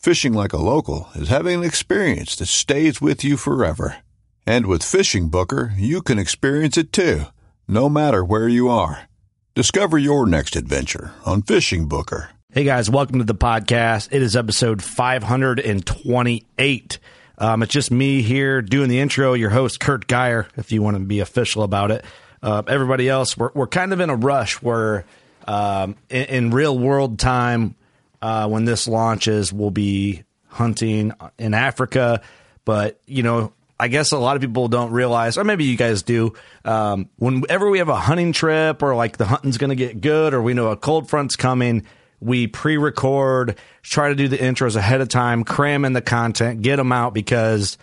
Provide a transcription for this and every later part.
Fishing like a local is having an experience that stays with you forever. And with Fishing Booker, you can experience it too, no matter where you are. Discover your next adventure on Fishing Booker. Hey guys, welcome to the podcast. It is episode 528. Um, it's just me here doing the intro, your host, Kurt Geyer, if you want to be official about it. Uh, everybody else, we're, we're kind of in a rush where um, in, in, real world time, uh, when this launches, we'll be hunting in Africa. But, you know, I guess a lot of people don't realize, or maybe you guys do, um, whenever we have a hunting trip or like the hunting's going to get good or we know a cold front's coming – we pre-record, try to do the intros ahead of time, cram in the content, get them out because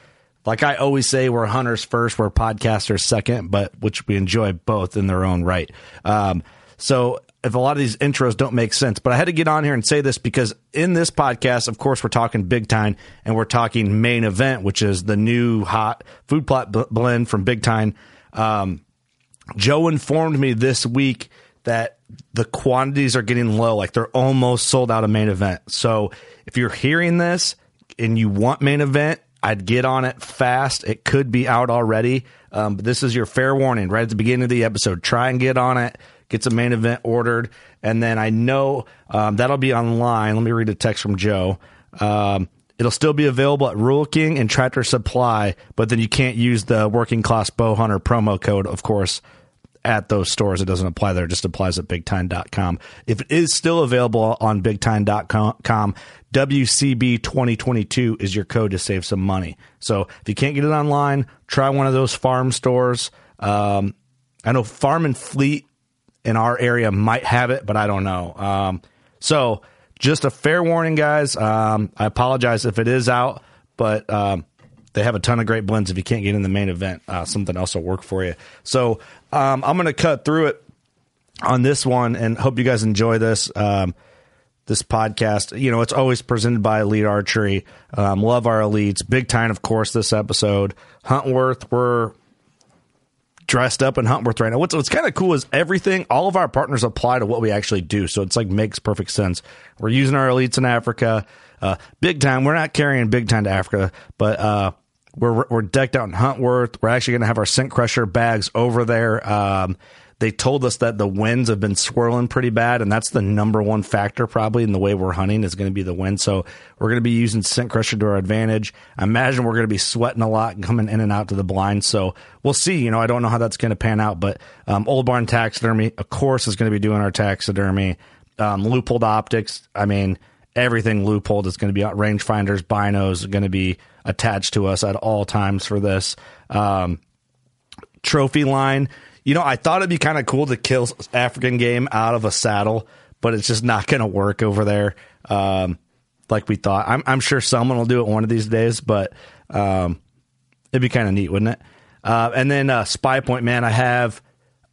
like I always say, we're hunters first, we're podcasters second, but which we enjoy both in their own right. Um, so if a lot of these intros don't make sense, but I had to get on here and say this because in this podcast, of course, we're talking big time and we're talking main event, which is the new hot food plot blend from Big Time. Um, Joe informed me this week that the quantities are getting low. Like they're almost sold out of main event. So if you're hearing this and you want main event, I'd get on it fast. It could be out already. Um, but this is your fair warning right at the beginning of the episode. Try and get on it. Get a main event ordered. And then I know um, that'll be online. Let me read a text from Joe. Um, it'll still be available at Rural King and Tractor Supply, but then you can't use the Working Class Bow Hunter promo code, of course, at those stores. It doesn't apply there. It just applies at bigtime.com. If it is still available on bigtime.com, WCB 2022 is your code to save some money. So if you can't get it online, try one of those farm stores. Um, I know Farm and Fleet in our area might have it, but I don't know. Um, so just a fair warning, guys. Um, I apologize if it is out, but um, they have a ton of great blends. If you can't get in the main event, uh, something else will work for you. So um, I'm going to cut through it on this one, and hope you guys enjoy this. Um, this podcast, you know, it's always presented by Elite Archery. Um, love our elites. Big time, of course, this episode. Huntworth, we're dressed up in Huntworth right now. What's, what's kind of cool is everything, all of our partners apply to what we actually do. So it's like makes perfect sense. We're using our elites in Africa. Uh, big time. We're not carrying big time to Africa, but, uh, we're we're decked out in Huntworth. We're actually going to have our scent crusher bags over there. Um, they told us that the winds have been swirling pretty bad, and that's the number one factor probably in the way we're hunting is going to be the wind. So we're going to be using scent crusher to our advantage. I imagine we're going to be sweating a lot and coming in and out to the blind. So we'll see. You know, I don't know how that's going to pan out, but um, Old Barn Taxidermy, of course, is going to be doing our taxidermy. Um, Leupold Optics, I mean, everything Leupold is going to be out. Rangefinders, binos, going to be attached to us at all times for this. Um, trophy line. You know, I thought it'd be kind of cool to kill African game out of a saddle, but it's just not going to work over there um, like we thought. I'm, I'm, sure someone will do it one of these days, but um, it'd be kind of neat, wouldn't it? Uh, and then uh, Spy Point, man, I have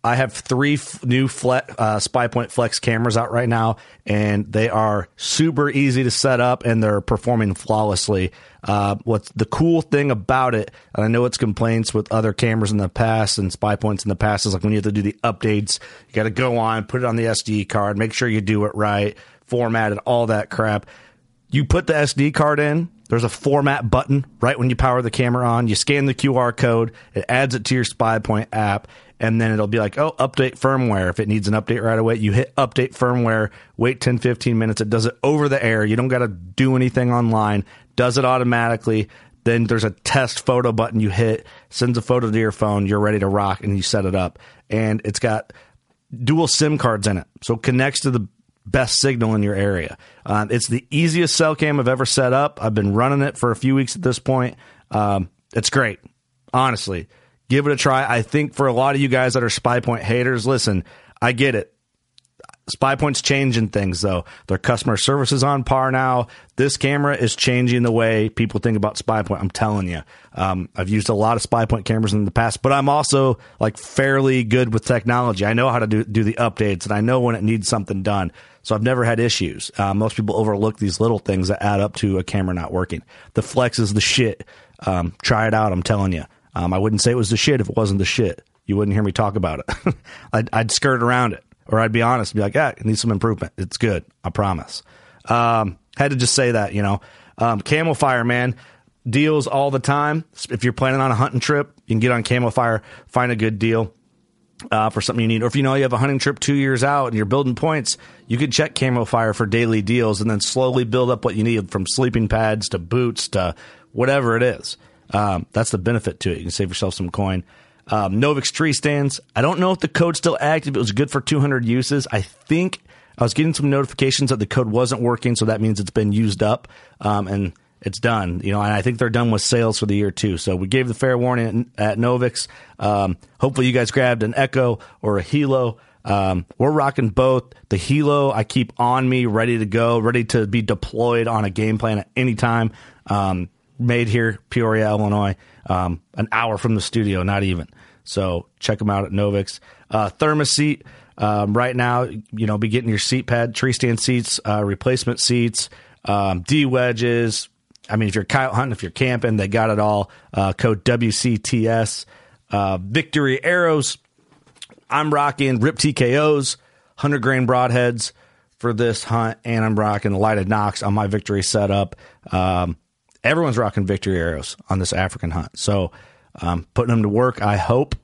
I have three f- new fle- uh, Spy Point Flex cameras out right now, and they are super easy to set up, and they're performing flawlessly. Uh, what's the cool thing about it? And I know it's complaints with other cameras in the past and Spy Points in the past is like when you have to do the updates, you got to go on, put it on the SD card, make sure you do it right, format it, all that crap. You put the SD card in, there's a format button right when you power the camera on. You scan the QR code, it adds it to your Spy Point app, and then it'll be like, oh, update firmware. If it needs an update right away, you hit update firmware, wait 10, 15 minutes. It does it over the air. You don't got to do anything online, does it automatically. Then there's a test photo button you hit, sends a photo to your phone, you're ready to rock, and you set it up. And it's got dual SIM cards in it. So it connects to the best signal in your area. Um, it's the easiest cell cam I've ever set up. I've been running it for a few weeks at this point. Um, it's great, honestly. Give it a try. I think for a lot of you guys that are Spy Point haters, listen, I get it. Spy Point's changing things though. Their customer service is on par now. This camera is changing the way people think about Spy Point. I'm telling you. Um, I've used a lot of Spy Point cameras in the past, but I'm also like fairly good with technology. I know how to do, do the updates and I know when it needs something done. So I've never had issues. Uh, most people overlook these little things that add up to a camera not working. The flex is the shit. Um, try it out. I'm telling you. Um, I wouldn't say it was the shit if it wasn't the shit. You wouldn't hear me talk about it. I'd, I'd skirt around it or I'd be honest and be like, yeah, it needs some improvement. It's good. I promise. Um, had to just say that, you know. Um, Camo Fire, man, deals all the time. If you're planning on a hunting trip, you can get on Camo Fire, find a good deal. Uh, for something you need, or if you know you have a hunting trip two years out and you're building points, you could check Camo Fire for daily deals and then slowly build up what you need from sleeping pads to boots to whatever it is. Um, that's the benefit to it. You can save yourself some coin. Um, Novix tree stands. I don't know if the code's still active. It was good for 200 uses. I think I was getting some notifications that the code wasn't working, so that means it's been used up um, and it's done. You know, and I think they're done with sales for the year too. So we gave the fair warning at, at Novix. Um, hopefully, you guys grabbed an Echo or a Hilo. Um, we're rocking both. The Hilo I keep on me, ready to go, ready to be deployed on a game plan at any time. Um, made here, Peoria, Illinois, um, an hour from the studio, not even. So check them out at Novix. Uh, Therm-A-Seat, um, right now, you know, be getting your seat pad, tree stand seats, uh, replacement seats, um, D wedges. I mean, if you're coyote hunting, if you're camping, they got it all. Uh, code WCTS. Uh, Victory arrows. I'm rocking Rip TKOs, 100 grain broadheads for this hunt, and I'm rocking the lighted nocks on my Victory setup. Um, everyone's rocking victory arrows on this African hunt. So um, putting them to work, I hope.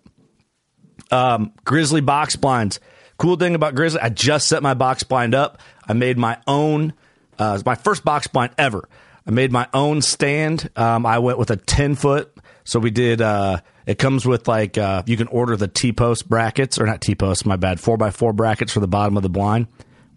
Um, grizzly box blinds. Cool thing about Grizzly, I just set my box blind up. I made my own, uh, my first box blind ever. I made my own stand. Um, I went with a 10 foot. So we did, uh, it comes with like, uh, you can order the T post brackets, or not T post, my bad, 4x4 brackets for the bottom of the blind.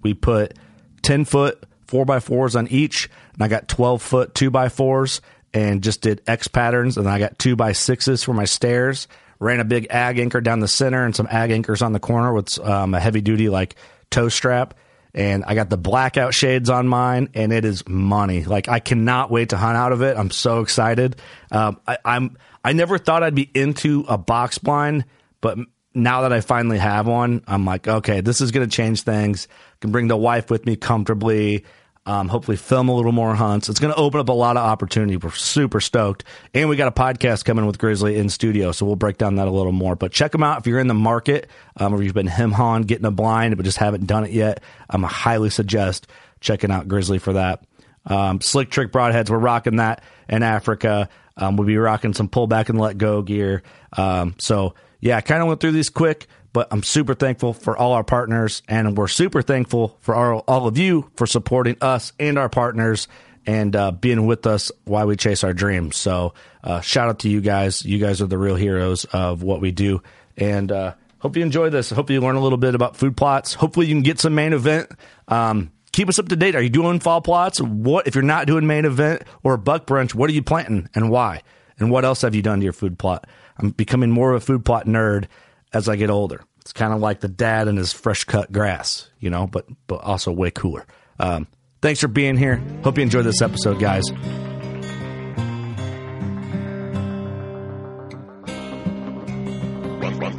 We put 10 foot four by fours on each, and I got twelve foot two by fours, and just did X patterns, and I got two by sixes for my stairs. Ran a big ag anchor down the center and some ag anchors on the corner with um, a heavy duty like toe strap. And I got the blackout shades on mine, and it is money. Like I cannot wait to hunt out of it. I'm so excited. Um, I, I'm I never thought I'd be into a box blind, but now that I finally have one, I'm like, okay, this is going to change things. I can bring the wife with me comfortably. Um, hopefully, film a little more hunts. It's going to open up a lot of opportunity. We're super stoked, and we got a podcast coming with Grizzly in studio, so we'll break down that a little more. But check them out if you're in the market, um, or you've been hawing getting a blind but just haven't done it yet. I'm highly suggest checking out Grizzly for that. Um, slick trick broadheads, we're rocking that in Africa. Um, we'll be rocking some pullback and let go gear. Um, so yeah, I kind of went through these quick but I'm super thankful for all our partners, and we're super thankful for our, all of you for supporting us and our partners and uh, being with us while we chase our dreams. So, uh, shout out to you guys. You guys are the real heroes of what we do, and uh, hope you enjoy this. Hope you learn a little bit about food plots. Hopefully, you can get some main event. Um, keep us up to date. Are you doing fall plots? What if you're not doing main event or buck brunch? What are you planting and why? And what else have you done to your food plot? I'm becoming more of a food plot nerd as I get older. It's kind of like the dad and his fresh cut grass, you know, but but also way cooler. Um, thanks for being here. Hope you enjoyed this episode, guys.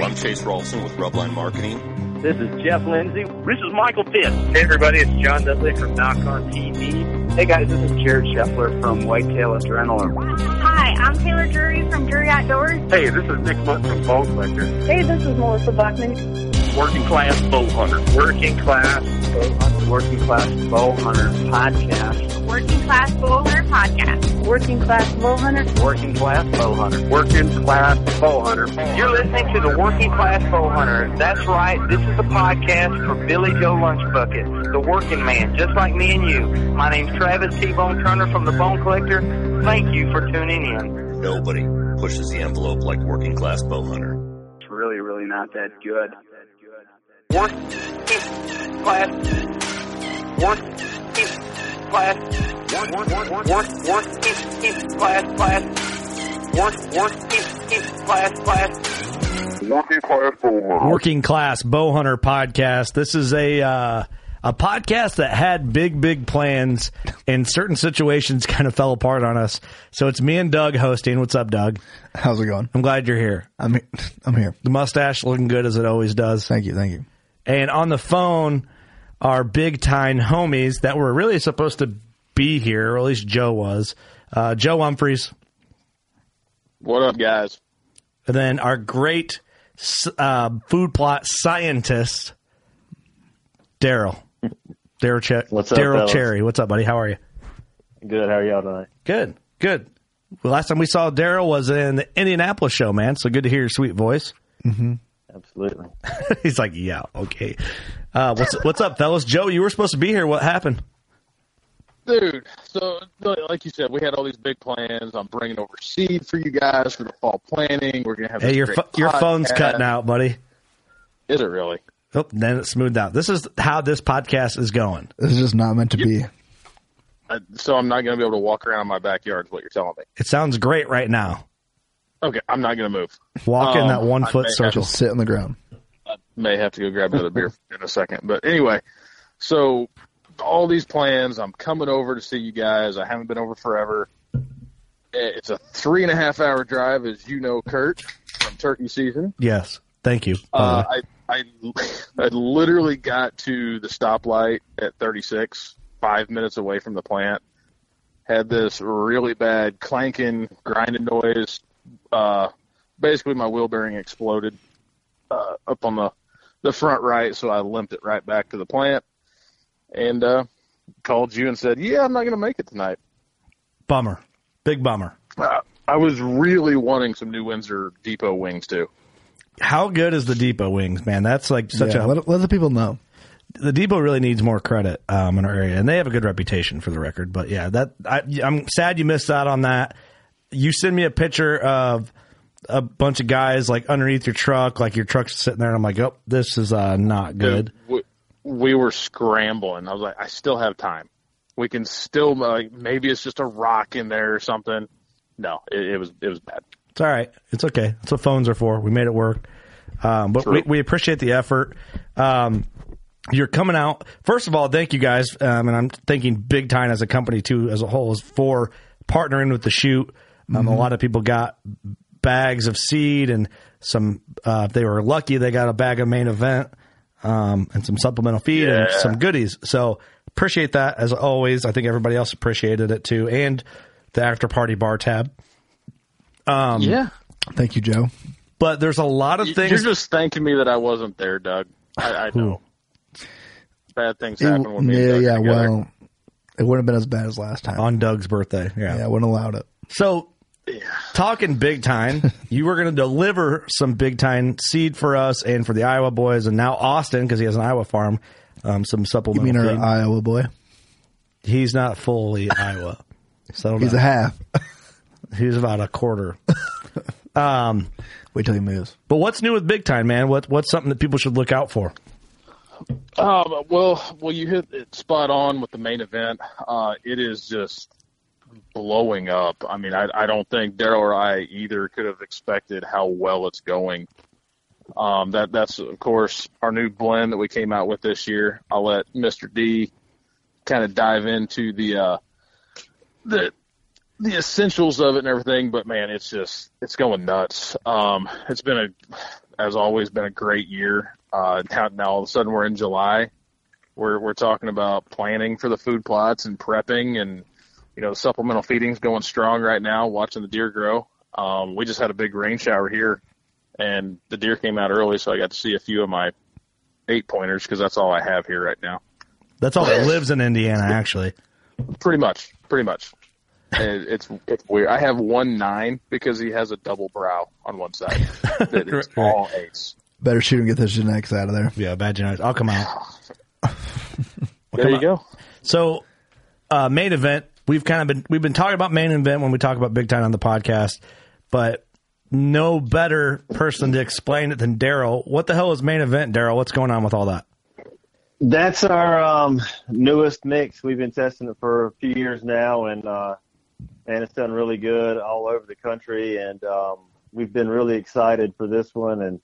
I'm Chase Rolfson with Rubline Marketing. This is Jeff Lindsay. This is Michael Pitt. Hey everybody, it's John Dudley from Nock On TV. Hey guys, this is Jared Scheffler from Whitetail Adrenaline. Hi, I'm Taylor Drury from Drury Outdoors. Hey, this is Nick Mundt from Bone Collector. Hey, this is Melissa Bachman. Working Class Bow Hunter. Working Class Bow Hunter. Working Class Bow Hunter Podcast. Working Class Bow Hunter Podcast. Working Class Bow Hunter. Working Class Bow Hunter. Working Class Bow Hunter. You're listening to the Working Class Bow Hunter. That's right. This is the podcast for Billy Joe Lunchbucket, the working man, just like me and you. My name's Travis T-Bone Turner from the Bone Collector. Thank you for tuning in. Nobody pushes the envelope like Working Class Bow Hunter. It's really, really not that good. Working Class. Working Class. Work, work, work, work, work, class, class. Work, work, class, class. Working Class Bow Hunter. Working Class Bow Hunter podcast. This is a uh, a podcast that had big, big plans, and certain situations kind of fell apart on us. So it's me and Doug hosting. What's up, Doug? How's it going? I'm glad you're here. I'm I'm here. The mustache looking good as it always does. Thank you, thank you. And on the phone are big time homies that were really supposed to be here, or at least Joe was. Uh, Joe Humphreys. What up, guys? And then our great uh, food plot scientist, Daryl. Daryl Ch- What's up, Daryl? Cherry. What's up, buddy? How are you? Good. How are y'all tonight? Good, good. Well, last time we saw Daryl was in the Indianapolis show, man. So good to hear your sweet voice. Mm-hmm. Absolutely. He's like, yeah, okay. Uh, what's what's up, fellas? Joe, you were supposed to be here. What happened? Dude, so like you said, we had all these big plans. I'm bringing over seed for you guys for the fall planning. We're gonna have Hey, your great your phone's cutting out, buddy. Is it really? Oh, then it smoothed out. This is how this podcast is going. This is just not meant to be. Uh, so I'm not gonna be able to walk around in my backyard. Is what you're telling me? It sounds great right now. Okay, I'm not gonna move. Walk in Um, that one I foot circle. Sit on the ground. I may have to go grab another beer in a second. But anyway, so all these plans, I'm coming over to see you guys. I haven't been over forever. It's a three and a half hour drive, as you know, Kurt, from turkey season. Yes, thank you. Uh. I, I, I literally got to the stoplight at 36, five minutes away from the plant. Had this really bad clanking, grinding noise. Uh, basically, my wheel bearing exploded uh, up on the the front right, so I limped it right back to the plant, and uh, called you and said, "Yeah, I'm not going to make it tonight." bummer, big bummer. Uh, I was really wanting some New Windsor Depot wings too. How good is the Depot wings, man? That's like such yeah, a let, let the people know. the depot really needs more credit um, in our area, and they have a good reputation for the record. But yeah, that I, I'm sad you missed out on that. You send me a picture of a bunch of guys like underneath your truck, like your truck's sitting there, and I'm like, oh, this is uh, not good. we, we were scrambling. I was like, I still have time. We can still like maybe it's just a rock in there or something. No, it, it was it was bad. It's all right. It's okay. That's what phones are for. We made it work. Um, but we, we appreciate the effort. Um, you're coming out. First of all, thank you guys. Um, and I'm thinking Big Time as a company too, as a whole, is for partnering with the shoot. Um, A lot of people got bags of seed and some. Uh, if they were lucky, they got a bag of main event um, and some supplemental feed and some goodies. So appreciate that as always. I think everybody else appreciated it too, and the after party bar tab. Um, yeah, Thank you, Joe. but there's a lot of things. You're just thanking me that I wasn't there, Doug. I, I know. Bad things happen when me and yeah, Doug yeah. together. Well, it wouldn't have been as bad as last time. on Doug's birthday. Yeah. yeah, I wouldn't allowed it. So, talking big time, you were going to deliver some big time seed for us and for the Iowa boys, and now Austin because he has an Iowa farm. Um, some You supplemental. mean our. Iowa boy? He's not fully Iowa. So He's a half. He's about a quarter. um, Wait till he moves. but what's new with big time, man? What what's something that people should look out for? Um, well, well, you hit it spot on with the main event. Uh, it is just blowing up. I mean, I, I don't think Daryl or I either could have expected how well it's going. Um, that that's of course our new blend that we came out with this year. I'll let Mr. D kind of dive into the uh, the the essentials of it and everything, but man, it's just it's going nuts. Um, it's been a, as always, been a great year. Uh, now, now all of a sudden we're in July. We're we're talking about planning for the food plots and prepping, and you know the supplemental feeding's going strong right now. Watching the deer grow. Um, we just had a big rain shower here, and the deer came out early, so I got to see a few of my eight pointers because that's all I have here right now. That's all that lives in Indiana, actually. Pretty much, pretty much. And it's it's weird. I have one nine because he has a double brow on one side. That is all eights. Better shoot and get those genetics out of there. Yeah, bad genetics. I'll come out. There you go. So, uh, main event. We've kind of been we've been talking about main event when we talk about big time on the podcast, but no better person to explain it than Daryl. What the hell is main event, Daryl? What's going on with all that? That's our um, newest mix. We've been testing it for a few years now, and uh, and it's done really good all over the country. And um, we've been really excited for this one, and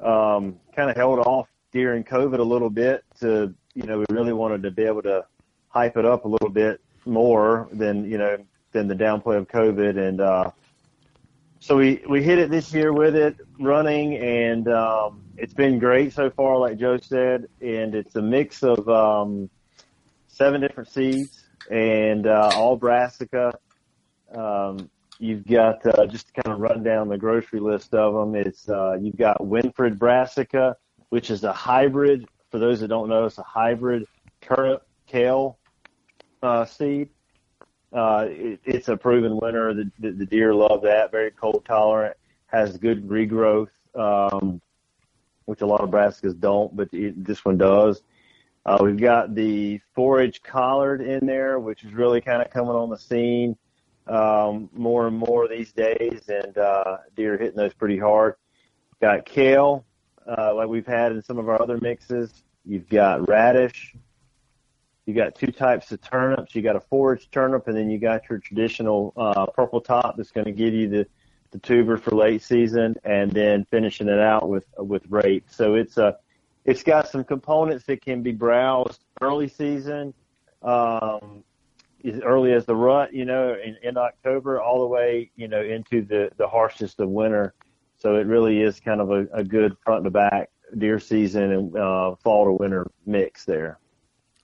um, kind of held off during COVID a little bit to you know we really wanted to be able to hype it up a little bit more than you know than the downplay of COVID, and uh, so we we hit it this year with it running, and um, it's been great so far, like Joe said, and it's a mix of um, seven different seeds and uh, all brassica. Um, you've got uh, just to kind of run down the grocery list of them. It's uh, you've got Winfred brassica, which is a hybrid. For those that don't know, it's a hybrid turnip kale uh, seed. Uh, it, it's a proven winner. The, the, the deer love that. Very cold tolerant. Has good regrowth, um, which a lot of brassicas don't, but it, this one does. Uh, we've got the forage collard in there, which is really kind of coming on the scene um, more and more these days, and uh, deer hitting those pretty hard. Got kale, uh, like we've had in some of our other mixes. You've got radish. You got two types of turnips. You got a forage turnip, and then you got your traditional uh, purple top that's going to give you the the tuber for late season, and then finishing it out with with rape. So it's a it's got some components that can be browsed early season, um, as early as the rut, you know, in, in October, all the way, you know, into the the harshest of winter. So it really is kind of a, a good front to back deer season and uh, fall to winter mix there.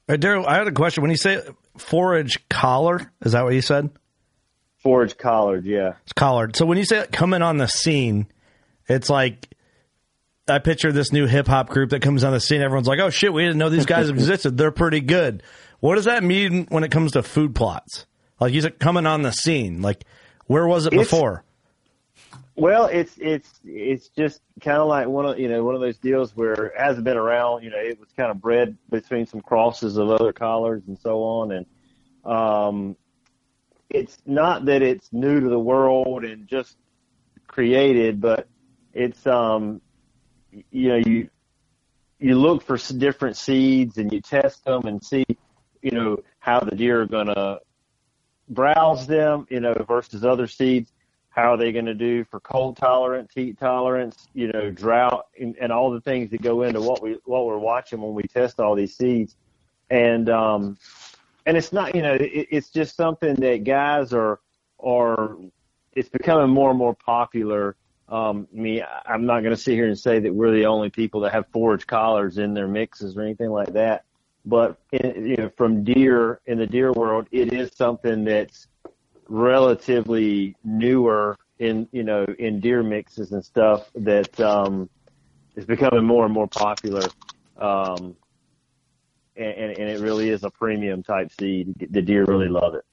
Daryl, I had a question. When you say forage collar, is that what you said? Forage collard, yeah. It's collard. So when you say coming on the scene, it's like I picture this new hip hop group that comes on the scene. Everyone's like, "Oh shit, we didn't know these guys existed. They're pretty good." What does that mean when it comes to food plots? Like said, coming on the scene. Like where was it It's- before? Well, it's it's it's just kind of like one of you know one of those deals where it hasn't been around. You know, it was kind of bred between some crosses of other collards and so on, and um, it's not that it's new to the world and just created, but it's um, you know you you look for different seeds and you test them and see you know how the deer are going to browse them, you know, versus other seeds. How are they going to do for cold tolerance, heat tolerance, you know, drought, and, and all the things that go into what we what we're watching when we test all these seeds. And um, and it's not, you know, it, it's just something that guys are are. It's becoming more and more popular. Um, I mean, I'm not going to sit here and say that we're the only people that have forage collards in their mixes or anything like that. But in, you know, from deer in the deer world, it is something that's relatively newer in you know in deer mixes and stuff that um, is becoming more and more popular. Um, and, and, and it really is a premium type seed. The deer really love it.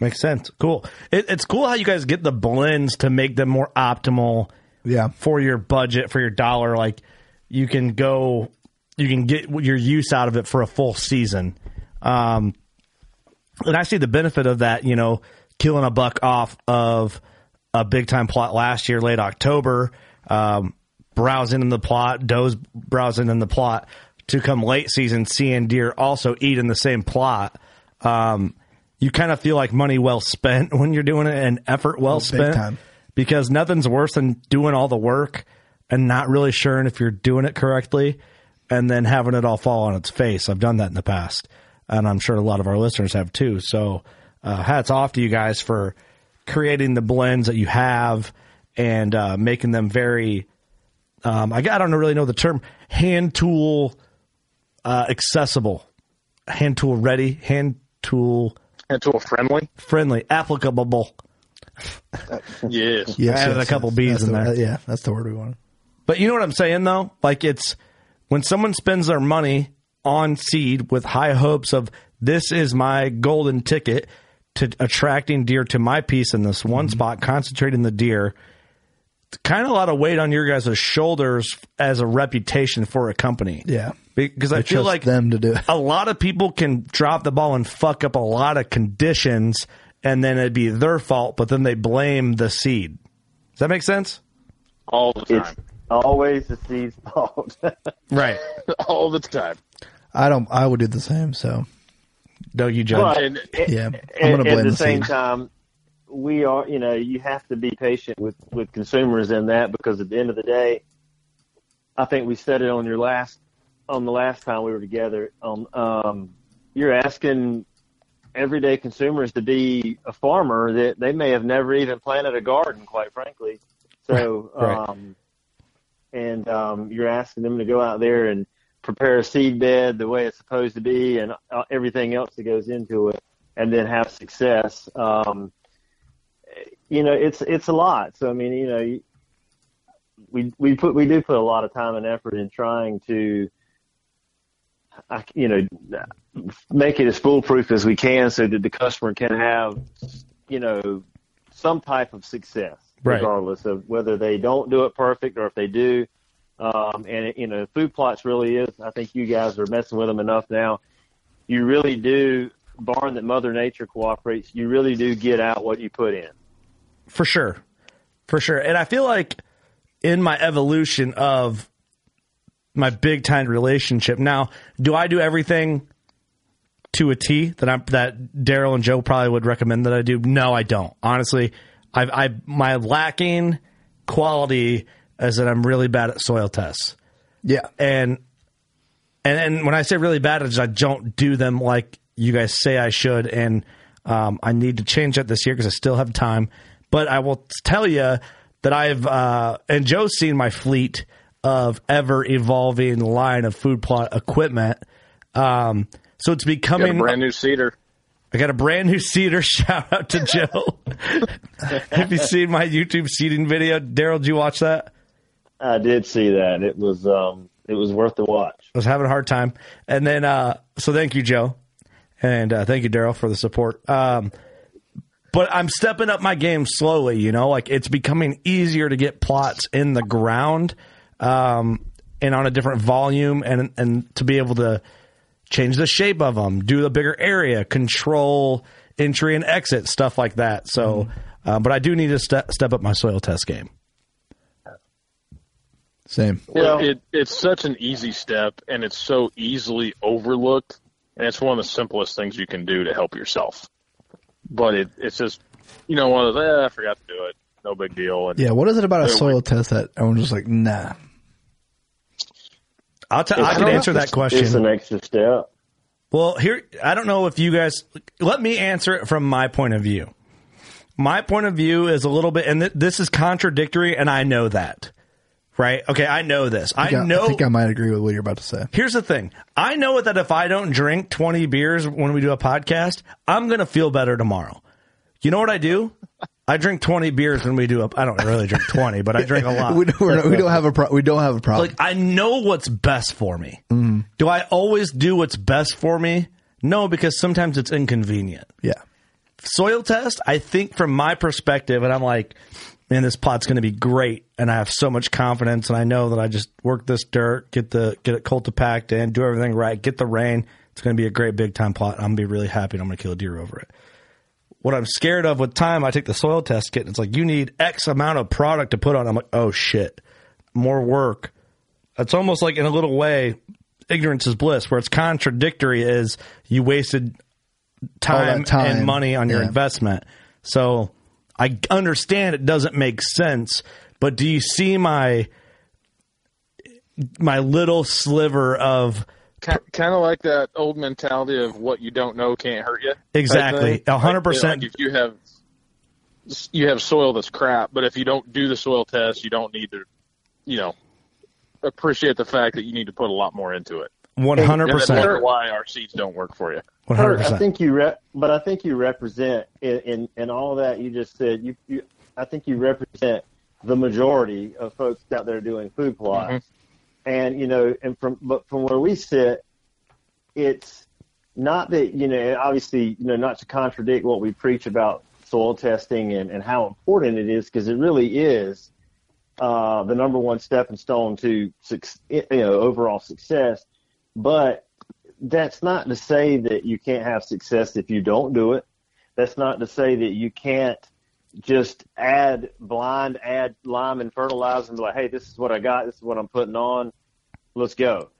Makes sense. Cool. It, it's cool how you guys get the blends to make them more optimal. Yeah. For your budget, for your dollar, like you can go, you can get your use out of it for a full season. Um, and I see the benefit of that. You know, killing a buck off of a big time plot last year, late October, um, browsing in the plot, does browsing in the plot to come late season, seeing deer also eat in the same plot. Um, you kind of feel like money well spent when you're doing it and effort well Oh, spent time. because nothing's worse than doing all the work and not really sure if you're doing it correctly and then having it all fall on its face. I've done that in the past and I'm sure a lot of our listeners have too. So, uh, hats off to you guys for creating the blends that you have and uh, making them very. Um, I, I don't really know the term hand tool uh, accessible, hand tool ready, hand tool hand tool friendly, friendly, applicable. yes, I added a couple B's That's in the- there. yeah, that's the word we wanted. But you know what I'm saying though? Like it's when someone spends their money on seed with high hopes of this is my golden ticket to attracting deer to my piece in this one mm-hmm. spot, concentrating the deer. It's kind of a lot of weight on your guys' shoulders as a reputation for a company. Yeah. Because I They feel like them to do it. a lot of people can drop the ball and fuck up a lot of conditions and then it'd be their fault, but then they blame the seed. Does that make sense? all the time, Always the seed's fault. Right. all the time. I don't. I would do the same. So No, you judge. But And- at- Yeah, I'm at- gonna blame at the, the same seed. time, we are. You know, you have to be patient with with consumers in that because at the end of the day, I think we said it on your last on the last time we were together. Um, um, you're asking everyday consumers to be a farmer that they may have never even planted a garden, quite frankly. So, Right. um, and um, you're asking them to go out there and prepare a seed bed the way it's supposed to be, and uh, everything else that goes into it, and then have success. Um, you know, it's it's a lot. So I mean, you know, we we put we do put a lot of time and effort in trying to, I, you know, make it as foolproof as we can, so that the customer can have, you know, some type of success, Right. regardless of whether they don't do it perfect or if they do. Um, and you know, food plots really is. I think you guys are messing with them enough now. You really do, barn that Mother Nature cooperates, you really do get out what you put in. For sure. For sure. And I feel like in my evolution of my big time relationship, now, do I do everything to a T that I'm that Daryl and Joe probably would recommend that I do? No, I don't. Honestly, I I my lacking quality is that I'm really bad at soil tests. yeah, And and and when I say really bad, is I don't do them like you guys say I should, and um, I need to change that this year because I still have time. But I will tell you that I've uh, and Joe's seen my fleet of ever evolving line of food plot equipment. Um, so it's Got a becoming brand new seeder. I got a brand new seeder. Shout out to Joe. Have you seen my YouTube seeding video? Daryl, did you watch that? I did see that. It was um, it was worth the watch. I was having a hard time. And then, uh, so thank you, Joe. And uh, thank you, Daryl, for the support. Um, but I'm stepping up my game slowly, you know, like it's becoming easier to get plots in the ground um, and on a different volume and, and to be able to change the shape of them, do the bigger area, control entry and exit, stuff like that. So, uh, but I do need to step, step up my soil test game. Same. Well- it, it's such an easy step, and it's so easily overlooked, and it's one of the simplest things you can do to help yourself. But it, it's just, you know, one of those, eh, I forgot to do it. No big deal. And Yeah, what is it about a They're soil test that everyone's just like, nah? I'll t- I can answer that question. It's an extra step. Well, here I don't know if you guys let me answer it from my point of view. My point of view is a little bit, and th- this is contradictory, and I know that. Right? Okay, I know this. I, I, know. I think I might agree with what you're about to say. Here's the thing. I know that if I don't drink 20 beers when we do a podcast, I'm going to feel better tomorrow. You know what I do? I drink 20 beers when we do a I don't really drink 20, but I drink a lot. we, don't, we don't have a pro- we don't have a problem. Like I know what's best for me. Mm-hmm. Do I always do what's best for me? No, because sometimes it's inconvenient. yeah, Soil test, I think from my perspective, and I'm like, man, this plot's going to be great, and I have so much confidence, and I know that I just work this dirt, get the get it cultipacked and do everything right, get the rain. It's going to be a great big time plot. I'm going to be really happy, and I'm going to kill a deer over it. What I'm scared of with time, I take the soil test kit, and it's like you need X amount of product to put on. I'm like, oh shit, more work. It's almost like in a little way, ignorance is bliss. Where it's contradictory is you wasted time, time, and money on your yeah. investment. So I understand it doesn't make sense, but do you see my my little sliver of kind of like that old mentality of what you don't know can't hurt you. Exactly. hundred Like, percent. Like if you have you have soil that's crap, but if you don't do the soil test, you don't need to, you know, appreciate the fact that you need to put a lot more into it. One And hundred that's percent. why our seeds don't work for you. One hundred Kurt, I think you re- but I think you represent in, in in all that you just said. You, you I think you represent the majority of folks out there doing food plots. And you know, and from but from where we sit, it's not that you know, obviously, you know, not to contradict what we preach about soil testing and, and how important it is, because it really is uh, the number one stepping stone to suc- you know overall success. But that's not to say that you can't have success if you don't do it. That's not to say that you can't just add blind, add lime and fertilizer and be like, hey, this is what I got, this is what I'm putting on, let's go.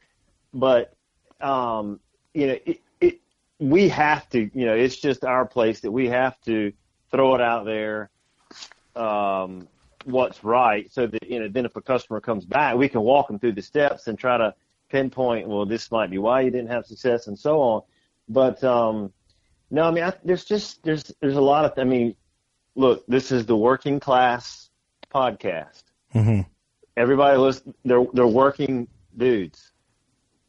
But um, you know, it, it we have to, you know, it's just our place that we have to throw it out there, um, what's right, so that you know, then if a customer comes back, we can walk them through the steps and try to pinpoint, well, this might be why you didn't have success and so on. But um, no, I mean, I, there's just there's there's a lot of, I mean, look, this is the working class podcast. Mm-hmm. Everybody listen, they're they're working dudes.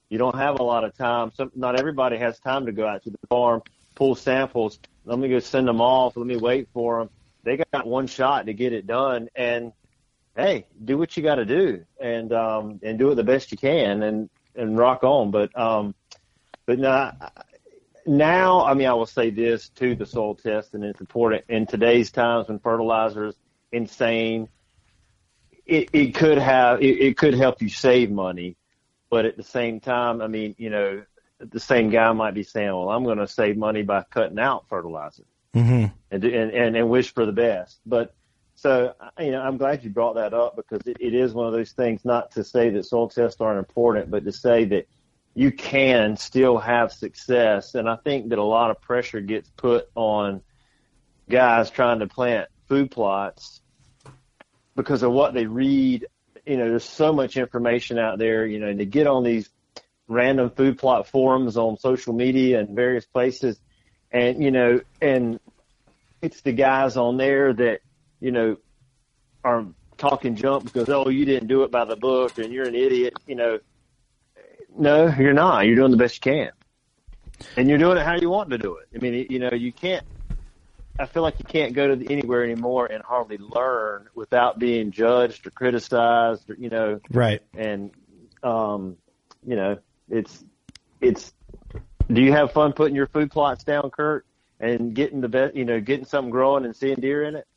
You don't have a lot of time. Some, not everybody has time to go out to the farm, pull samples. Let me go send them off. Let me wait for them. They got one shot to get it done, and hey, do what you got to do, and um, and do it the best you can, and and rock on. But um, but now, now, I mean, I will say this to the soil test, and it's important in today's times when fertilizer is insane. It, it could have it, it could help you save money, but at the same time, I mean, you know, the same guy might be saying, "Well, I'm going to save money by cutting out fertilizer." Mm-hmm. and, and and and wish for the best. But so uh, you know, I'm glad you brought that up because it, it is one of those things. Not to say that soil tests aren't important, but to say that you can still have success. And I think that a lot of pressure gets put on guys trying to plant food plots because of what they read. You know, there's so much information out there. You know, and to get on these random food plot forums on social media and various places and you know, and it's the guys on there that you know are talking junk because oh you didn't do it by the book and you're an idiot. You know, no, you're not. You're doing the best you can, and you're doing it how you want to do it. I mean, you know, you can't. I feel like you can't go to anywhere anymore and hardly learn without being judged or criticized. Or, you know, Right. and um, you know, it's it's. Do you have fun putting your food plots down, Kurt, and getting the best? You know, getting something growing and seeing deer in it.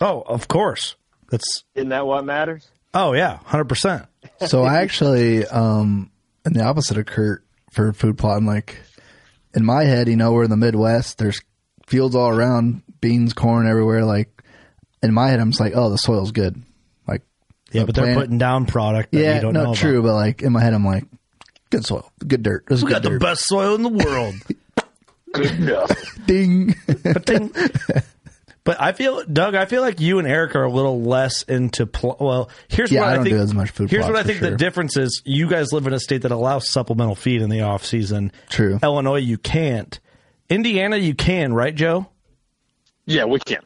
Oh, of course. That's Isn't that what matters? oh yeah, hundred percent. So I actually, um, in the opposite of Kurt for food plot, I'm like, in my head, you know, we're in the Midwest. There's fields all around, beans, corn everywhere. Like in my head, I'm just like, oh, the soil's good. Like, Yeah, the but they're putting down product that yeah, you don't no, know true. about. But like in my head, I'm like, good soil, good dirt. This is We good got the best soil in the world. Good enough. Ding. But I feel, Doug, I feel like you and Eric are a little less into. Pl- well, here's Yeah, what I I, don't think. do as much food here's what I for think the difference is. You guys live in a state that allows supplemental feed in the off season. True. Illinois, you can't. Indiana, you can, right, Joe? Yeah, we can.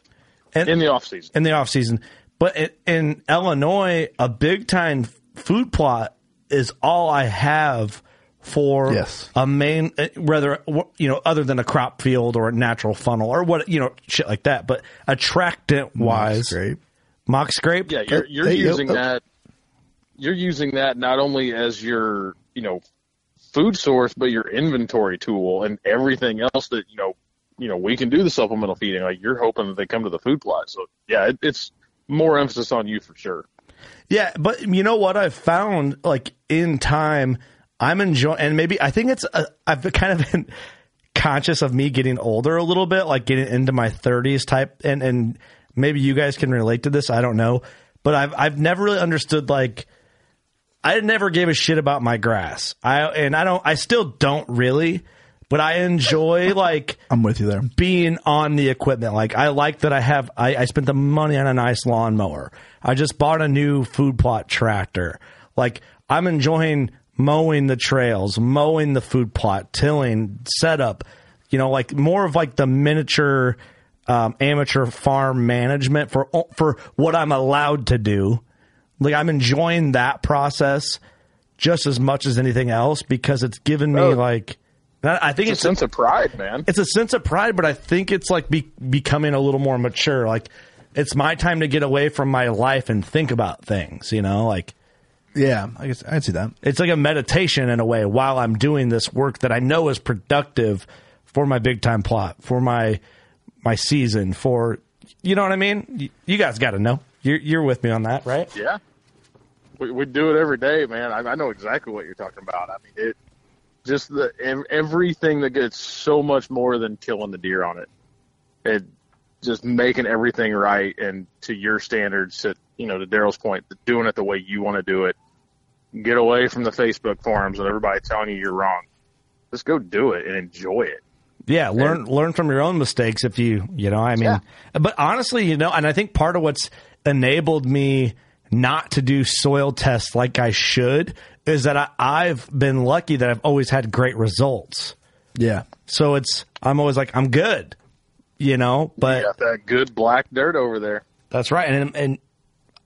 And, in the off season. In the off season, but in, in Illinois, a big time food plot is all I have for Yes. a main, uh, whether you know, other than a crop field or a natural funnel or what you know, shit like that. But attractant wise, Scrape. mock scrape. Yeah, you're you're Hey, using oh. that. You're using that not only as your you know food source, but your inventory tool and everything else that you know you know we can do the supplemental feeding. Like you're hoping that they come to the food plot. So yeah, it, it's more emphasis on you for sure. Yeah, but you know what I've found, like in time, I'm enjoying, and maybe I think it's a, I've kind of been conscious of me getting older a little bit, like getting into my 30s type, and and maybe you guys can relate to this. I don't know, but I've I've never really understood like. I never gave a shit about my grass. I and I don't I still don't really, but I enjoy like I'm with you there. being on the equipment. Like I like that I have I, I spent the money on a nice lawnmower. I just bought a new food plot tractor. Like I'm enjoying mowing the trails, mowing the food plot, tilling, setup, you know, like more of like the miniature um, amateur farm management for for what I'm allowed to do. Like I'm enjoying that process just as much as anything else because it's given me Oh. like I think It's a it's, sense of pride, man. It's a sense of pride, but I think it's like be, becoming a little more mature. Like it's my time to get away from my life and think about things. You know, like Yeah, I guess I'd see that. it's like a meditation in a way while I'm doing this work that I know is productive for my big time plot, for my my season, for you know what I mean. You, you guys got to know. You're you're with me on that, right? Yeah. We, we do it every day, man. I, I know exactly what you're talking about. I mean, it just the everything that gets so much more than killing the deer on it. It just making everything right and to your standards. To you know, to Daryl's point, doing it the way you want to do it. Get away from the Facebook forums and everybody telling you you're wrong. Just go do it and enjoy it. Yeah, learn learn from your own mistakes if you you know I mean, but honestly, you know, and I think part of what's enabled me not to do soil tests like I should is that I, I've been lucky that I've always had great results. Yeah. So it's I'm always like I'm good, you know, but You got that good black dirt over there. that's right, and and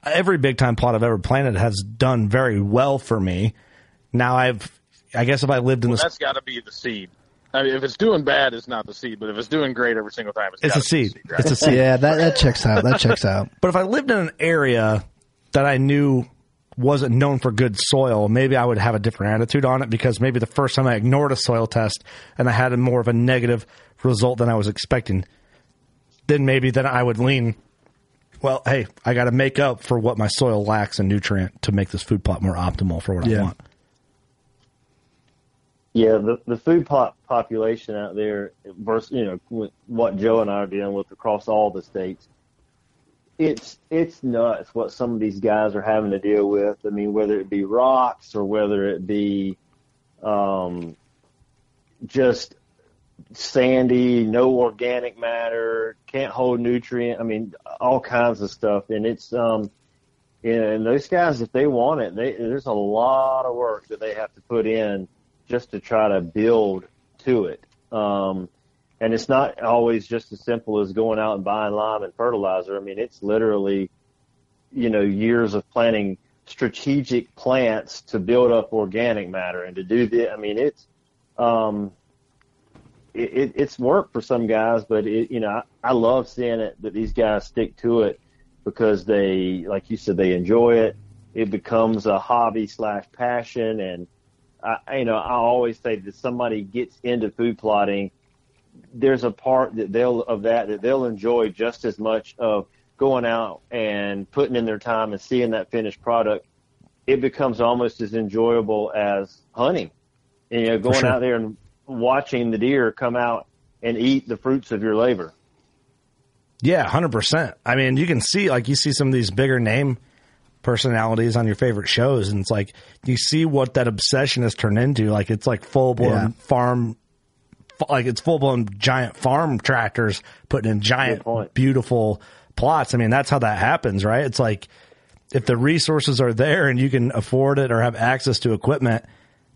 every big time plot I've ever planted has done very well for me. Now I've I guess if I lived in Well, this that's got to be the seed. I mean, if it's doing bad, it's not the seed. But if it's doing great every single time, it's, It's a gotta seed. right? It's a seed. Yeah, that that checks out. That checks out. But if I lived in an area that I knew wasn't known for good soil, maybe I would have a different attitude on it because maybe the first time I ignored a soil test and I had a more of a negative result than I was expecting, then maybe then I would lean, well, hey, I got to make up for what my soil lacks in nutrient to make this food plot more optimal for what I want. Yeah, the the food plot population out there versus you know what Joe and I are dealing with across all the states. It's it's nuts what some of these guys are having to deal with. I mean, whether it be rocks or whether it be um, just sandy, no organic matter, can't hold nutrient. I mean, all kinds of stuff, and it's um, and those guys, if they want it, they, there's a lot of work that they have to put in just to try to build to it. Um, and it's not always just as simple as going out and buying lime and fertilizer. I mean, it's literally, you know, years of planting strategic plants to build up organic matter and to do the, I mean, it's, um, it, it, it's work for some guys, but it, you know, I, I love seeing it that these guys stick to it because they, like you said, they enjoy it. It becomes a hobby slash passion. And I, you know, I always say that somebody gets into food plotting, there's a part that they'll of that that they'll enjoy just as much of going out and putting in their time and seeing that finished product. It becomes almost as enjoyable as hunting. And, you know, going sure. out there and watching the deer come out and eat the fruits of your labor. Yeah, hundred percent. I mean, you can see like you see some of these bigger name personalities on your favorite shows, and it's like you see what that obsession has turned into. Like it's like full blown Yeah. farm, like it's full blown giant farm tractors putting in giant, beautiful plots. I mean, that's how that happens, right? It's like if the resources are there and you can afford it or have access to equipment.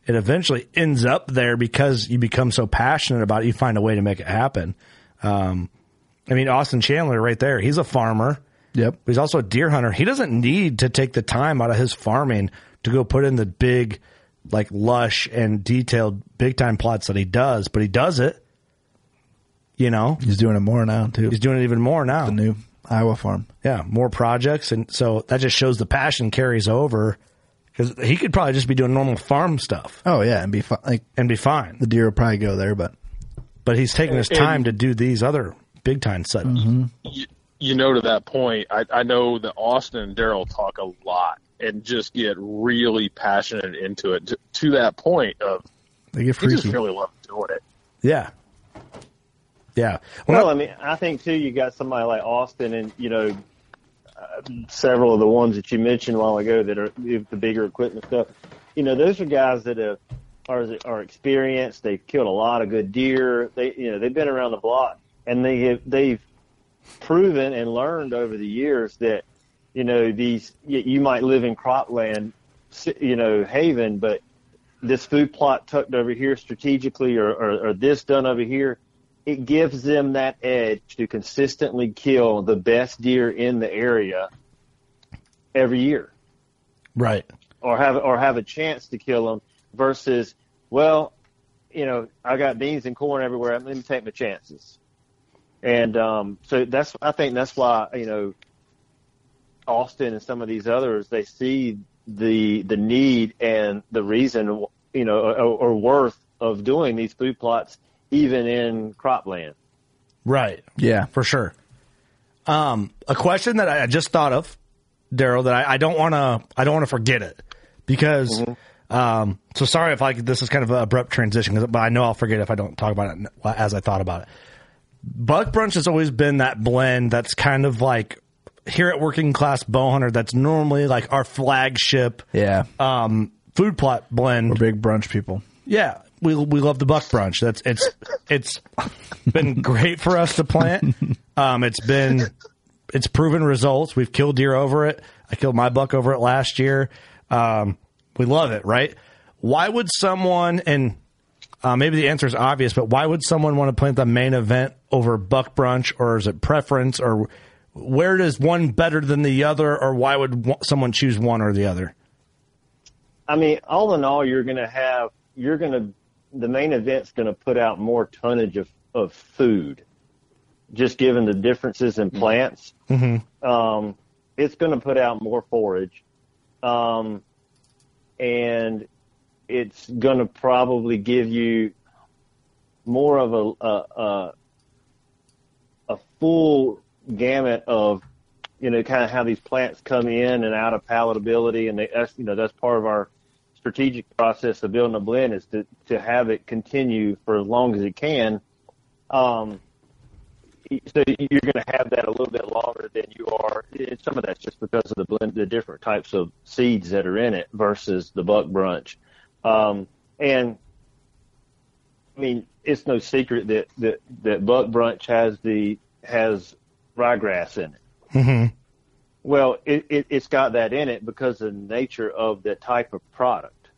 It eventually ends up there because you become so passionate about it. You find a way to make it happen. Um, I mean, Austin Chandler right there, he's a farmer. Yep. He's also a deer hunter. He doesn't need to take the time out of his farming to go put in the big, like lush and detailed big time plots that he does, but he does it. You know? He's doing it more now too. He's doing it even more now. The new Iowa farm. Yeah, more projects. And so that just shows the passion carries over because he could probably just be doing normal farm stuff Oh yeah, and be fi- like and be fine. the deer will probably go there, but But he's taking his And- time to do these other big time setups. Mm-hmm. you, you know, to that point, I, I know that Austin and Daryl talk a lot and just get really passionate into it to, to that point of they get they just freaky. really love doing it. Yeah. Yeah. Well, I mean, I think too, you got somebody like Austin, and you know, several of the ones that you mentioned a while ago that are the bigger equipment stuff. You know, those are guys that have are are experienced. They've killed a lot of good deer. They, you know, they've been around the block, and they have they've proven and learned over the years that you know these you, might live in cropland, you know, haven, but this food plot tucked over here strategically or, or, or this done over here, it gives them that edge to consistently kill the best deer in the area every year. Right. or have or have a chance to kill them versus well you know I got beans and corn everywhere. Let me take my chances. And um so that's I think that's why you know Austin and some of these others they see the the need and the reason you know or, or worth of doing these food plots even in cropland Right. Yeah. For sure. Um, a question that I just thought of, Daryl, that I, I don't want to, I don't want to forget it because, um, so sorry if I, this is kind of an abrupt transition, but I know I'll forget if I don't talk about it as I thought about it. Buck Brunch has always been that blend that's kind of like here at Working Class Bowhunter, that's normally like our flagship, Yeah. um, food plot blend. We're big brunch people. Yeah, we we love the buck brunch. That's it's it's been great for us to plant. Um, it's been it's proven results. We've killed deer over it. I killed my buck over it last year. Um, we love it, right? Why would someone and uh, maybe the answer is obvious, but why would someone want to plant the main event over buck brunch, or is it preference, or where does one better than the other, or why would someone choose one or the other? I mean, all in all, you're going to have you're going to the main event's going to put out more tonnage of of food, just given the differences in plants. Mm-hmm. Um, it's going to put out more forage, um, and it's going to probably give you more of a a, a, a full gamut of you know kind of how these plants come in and out of palatability, and they that's you know that's part of our strategic process of building a blend is to to have it continue for as long as it can. Um, so you're going to have that a little bit longer than you are. And some of that's just because of the blend, the different types of seeds that are in it versus the buck brunch. Um, and I mean, it's no secret that, that, that buck brunch has the, has ryegrass in it. Mm-hmm. Well, it, it, it's got that in it because of the nature of the type of product.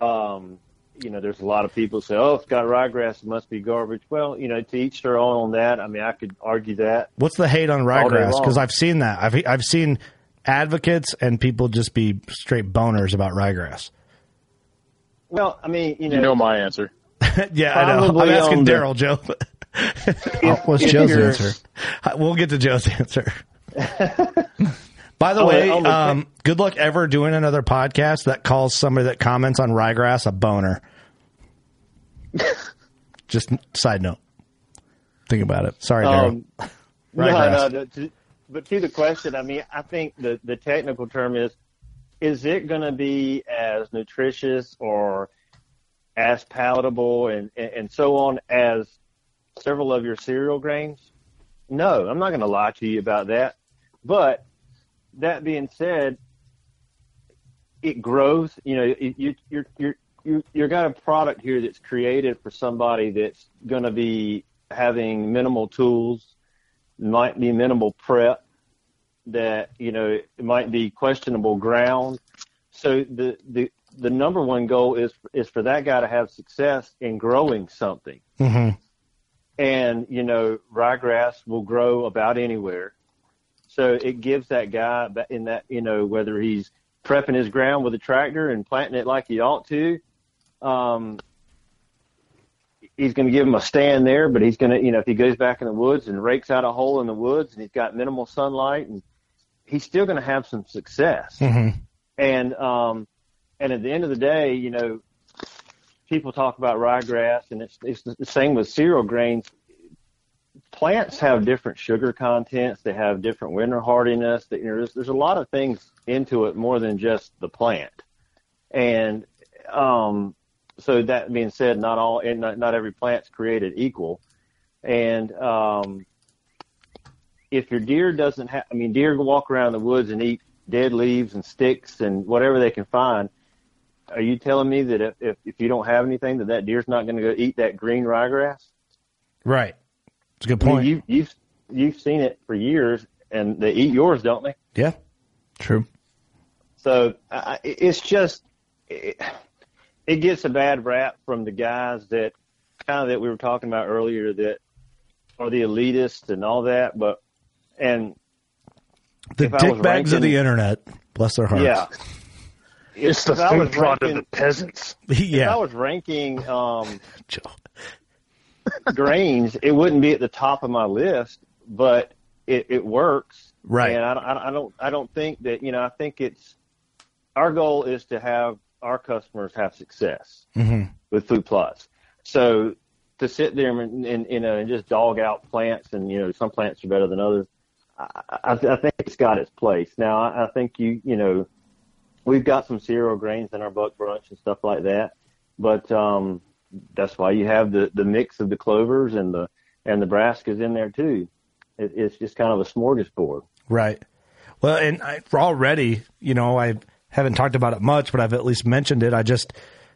Um, you know, there's a lot of people say, "Oh, it's got ryegrass, it must be garbage." Well, you know, to each their own on that. I mean, I could argue that. What's the hate on ryegrass? Because I've seen that. I've I've seen advocates and people just be straight boners about ryegrass. Well, I mean, you know, You know my answer. yeah, I know. I'm asking Daryl, Joe. What's Joe's answer? we'll get to Joe's answer. By the way, um, good luck ever doing another podcast that calls somebody that comments on ryegrass a boner. Just side note. Think about it. Sorry, Um, no, no, no, to- but to the question, I mean, I think the, the technical term is, is it going to be as nutritious or as palatable and, and, and so on as several of your cereal grains? No, I'm not going to lie to you about that. But that being said, it grows. You know, it, you, you're you're you you got a product here that's created for somebody that's going to be having minimal tools, might be minimal prep, that you know it might be questionable ground. So the the the number one goal is is for that guy to have success in growing something. Mm-hmm. And you know, ryegrass will grow about anywhere. So it gives that guy in that you know whether he's prepping his ground with a tractor and planting it like he ought to, um, he's going to give him a stand there. But he's going to you know if he goes back in the woods and rakes out a hole in the woods and he's got minimal sunlight and he's still going to have some success. Mm-hmm. And um, and at the end of the day, you know, people talk about ryegrass, and it's it's the same with cereal grains. Plants have different sugar contents. They have different winter hardiness. You know, there's, there's a lot of things into it more than just the plant. And um, so that being said, not all not, not every plant's created equal. And um, if your deer doesn't have, I mean, deer walk around the woods and eat dead leaves and sticks and whatever they can find. Are you telling me that if, if, if you don't have anything, that that deer's not going to go eat that green ryegrass? Right. It's a good I mean, point. you, you've you've seen it for years, and they eat yours, don't they? yeah. True. So I, I- it's just it, it gets a bad rap from the guys that kind of that we were talking about earlier that are the elitists and all that, but and The if I was dickbags of the internet. Bless their hearts. yeah, It's the If I was food plot of ranking- the peasants. If I was ranking um, grains, it wouldn't be at the top of my list, but it, it works. Right. And I, I, I don't I don't think that you know I think it's our goal is to have our customers have success hmm with food plots. So to sit there and, and you know and just dog out plants and you know some plants are better than others, I, I, I think it's got its place. Now I, I think you you know we've got some cereal grains in our buck brunch and stuff like that, but um, that's why you have the the mix of the clovers and the and the brassicas in there too. It, it's just kind of a smorgasbord. Right. Well, and I, already, you know, I haven't talked about it much, but I've at least mentioned it. I just,